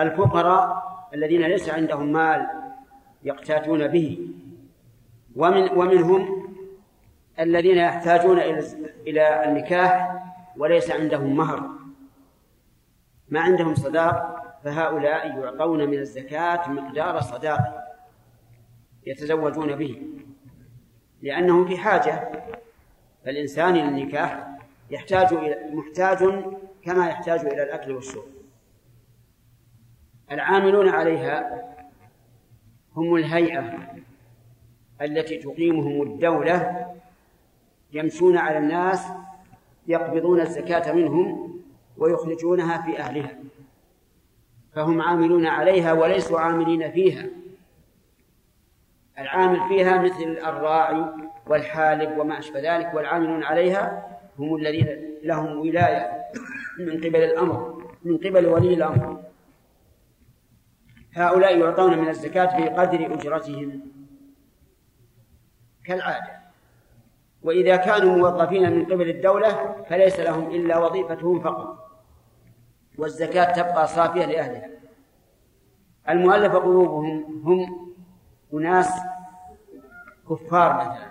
الفقراء الذين ليس عندهم مال يقتاتون به. ومن ومنهم الذين يحتاجون إلى إلى النكاح وليس عندهم مهر. ما عندهم صداق فهؤلاء يعطون من الزكاة مقدار صداق يتزوجون به لأنهم في حاجة. فالإنسان إلى النكاح يحتاج إلى محتاج كما يحتاج إلى الأكل والشرب. العاملون عليها هم الهيئة التي تقيمهم الدولة يمشون على الناس يقبضون الزكاة منهم ويخرجونها في أهلها. فهم عاملون عليها وليسوا عاملين فيها. العامل فيها مثل الراعي والحالب وما أشبه ذلك والعاملون عليها هم الذين لهم ولاية من قبل الأمر من قبل ولي الأمر. هؤلاء يعطون من الزكاة بقدر أجرتهم كالعادة. وإذا كانوا موظفين من قبل الدولة فليس لهم إلا وظيفتهم فقط. والزكاة تبقى صافية لأهلها. المؤلف قلوبهم هم أناس كفار مثلا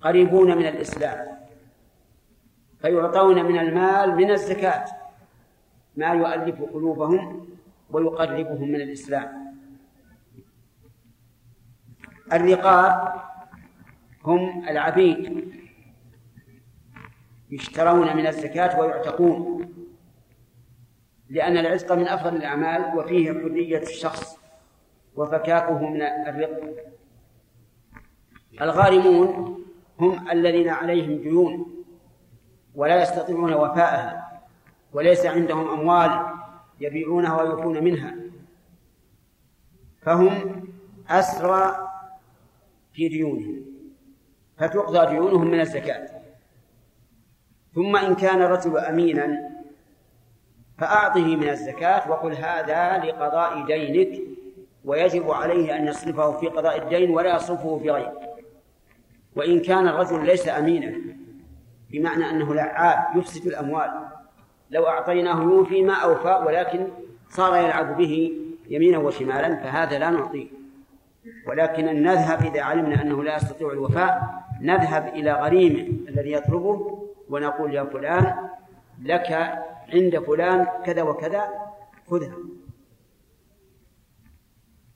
قريبون من الإسلام فيعطون من المال من الزكاة ما يؤلف قلوبهم ويقربهم من الإسلام. الرقاب هم العبيد يشترون من الزكاة ويعتقون. لأن العتق من أفضل الأعمال وفيه حرية الشخص وفكاكه من الرق. الغارمون هم الذين عليهم ديون ولا يستطيعون وفاءها وليس عندهم أموال يبيعونها ويوفون منها. فهم أسرى في ديونهم فتقضى ديونهم من الزكاة. ثم إن كان الرجل أمينا فأعطه من الزكاة وقل هذا لقضاء دينك ويجب عليه أن يصرفه في قضاء الدين ولا يصرفه في غيره. وإن كان الرجل ليس أمينا بمعنى أنه لعاب يفسد الأموال. لو أعطيناه يوفي ما أوفى ولكن صار يلعب به يمينا وشمالا فهذا لا نعطيه. ولكن نذهب إذا علمنا أنه لا يستطيع الوفاء نذهب إلى غريمه الذي يطلبه ونقول يا فلان لك عند فلان كذا وكذا خذها.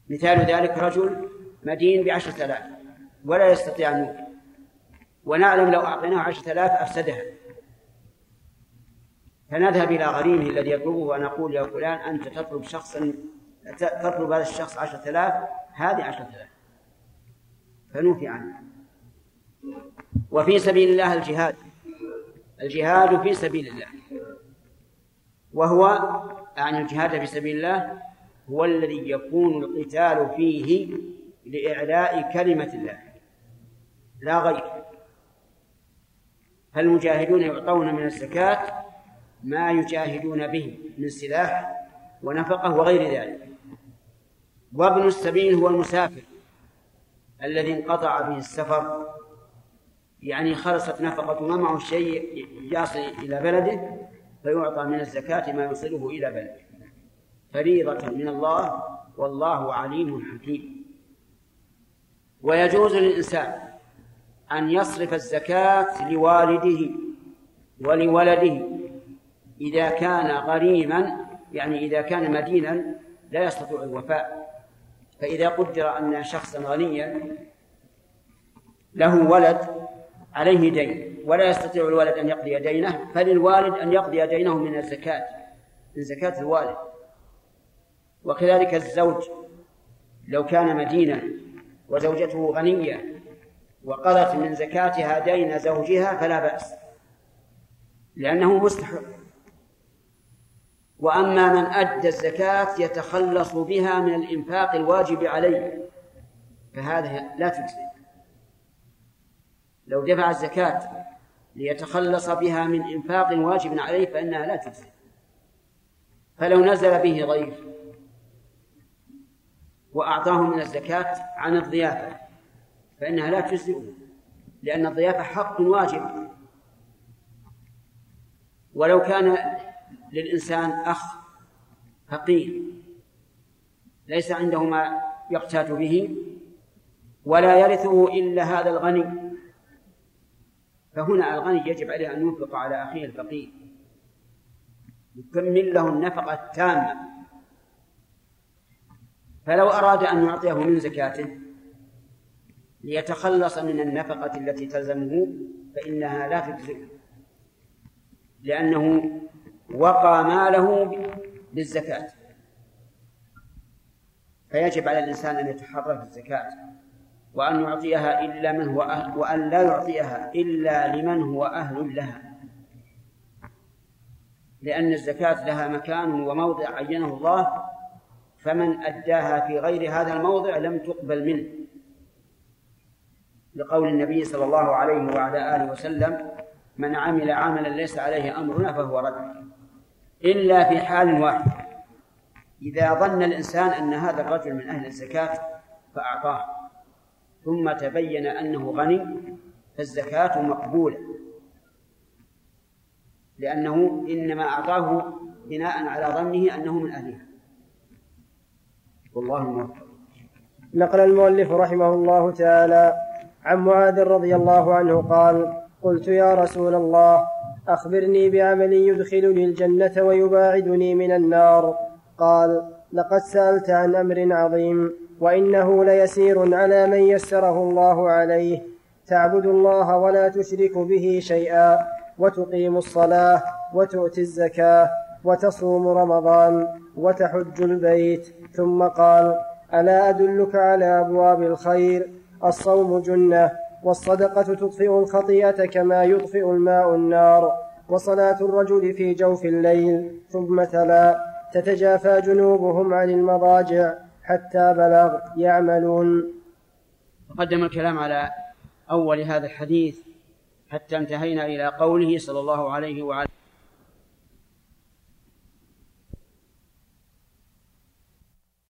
مثال ذلك رجل مدين بعشرة آلاف ولا يستطيع أن يوفي ونعلم لو أعطيناه عشرة آلاف أفسدها. فنذهب إلى غريمه الذي يطلبه ونقول يا فلان أنت تطلب شخصا تطلب هذا الشخص عشرة آلاف هذه عشرة آلاف. فنوفي عنه. وفي سبيل الله الجهاد الجهاد في سبيل الله. وهو يعني الجهاد في سبيل الله هو الذي يكون القتال فيه لإعلاء كلمة الله. لا غير. فالمجاهدون يعطون من الزكاة ما يجاهدون به من سلاح ونفقة وغير ذلك. وابن السبيل هو المسافر الذي انقطع به السفر. يعني خلصت نفقة ما معه شيء يصل إلى بلده. فيعطى من الزكاة ما يوصله إلى بلده فريضة من الله والله عليم حكيم. ويجوز للإنسان أن يصرف الزكاة لوالده ولولده إذا كان غريما يعني إذا كان مدينا لا يستطيع الوفاء. فإذا قدر أن شخصا غنيا له ولد عليه دين ولا يستطيع الولد أن يقضي دينه فللوالد أن يقضي دينه من الزكاة من زكاة الوالد. وكذلك الزوج لو كان مدينا وزوجته غنية وقضت من زكاتها دين زوجها فلا بأس لأنه مستحق. وأما من أدى الزكاة يتخلص بها من الإنفاق الواجب عليه فهذا لا تجزي. لو دفع الزكاة ليتخلص بها من إنفاق واجب عليه فإنها لا تجزي. فلو نزل به ضيف وأعطاه من الزكاة عن الضيافة فإنها لا تجزئه لأن الضيافة حق واجب. ولو كان للإنسان أخ فقير ليس عنده ما يقتات به ولا يرثه إلا هذا الغني فهنا الغني يجب عليه أن ينفق على أخيه الفقير. يكمل له النفقة التامة. فلو أراد أن يعطيه من زكاته ليتخلص من النفقة التي تلزمه فإنها لا تجزئه. لأنه وقى ماله بالزكاة. فيجب على الإنسان أن يتحرى في الزكاة وأن يعطيها إلا من هو أهل وأن لا يعطيها إلا لمن هو أهل لها. لأن الزكاة لها مكان وموضع عينه الله فمن أداها في غير هذا الموضع لم تقبل منه. لقول النبي صلى الله عليه وعلى آله وسلم من عمل عملا ليس عليه أمرنا فهو رد. إلا في حال واحد. إذا ظن الإنسان أن هذا الرجل من أهل الزكاة فأعطاه. ثم تبين أنه غني فالزكاة مقبولة. لأنه إنما أعطاه بناء على ظنه أنه من أهلها. والله موفق. نقل المؤلف رحمه الله تعالى عن معاذ رضي الله عنه قال قلت يا رسول الله أخبرني بعمل يدخلني الجنة ويباعدني من النار. قال لقد سألت عن أمر عظيم. وإنه ليسير على من يسره الله عليه. تعبد الله ولا تشرك به شيئا وتقيم الصلاة وتؤتي الزكاة وتصوم رمضان وتحج البيت. ثم قال ألا أدلك على أبواب الخير؟ الصوم جنة والصدقة تطفئ الخطيئة كما يطفئ الماء النار. وصلاة الرجل في جوف الليل ثم تلا. تتجافى جنوبهم عن المضاجع حتى بلغ يعملون. قدم الكلام على أول هذا الحديث حتى انتهينا إلى قوله صلى الله عليه وعلى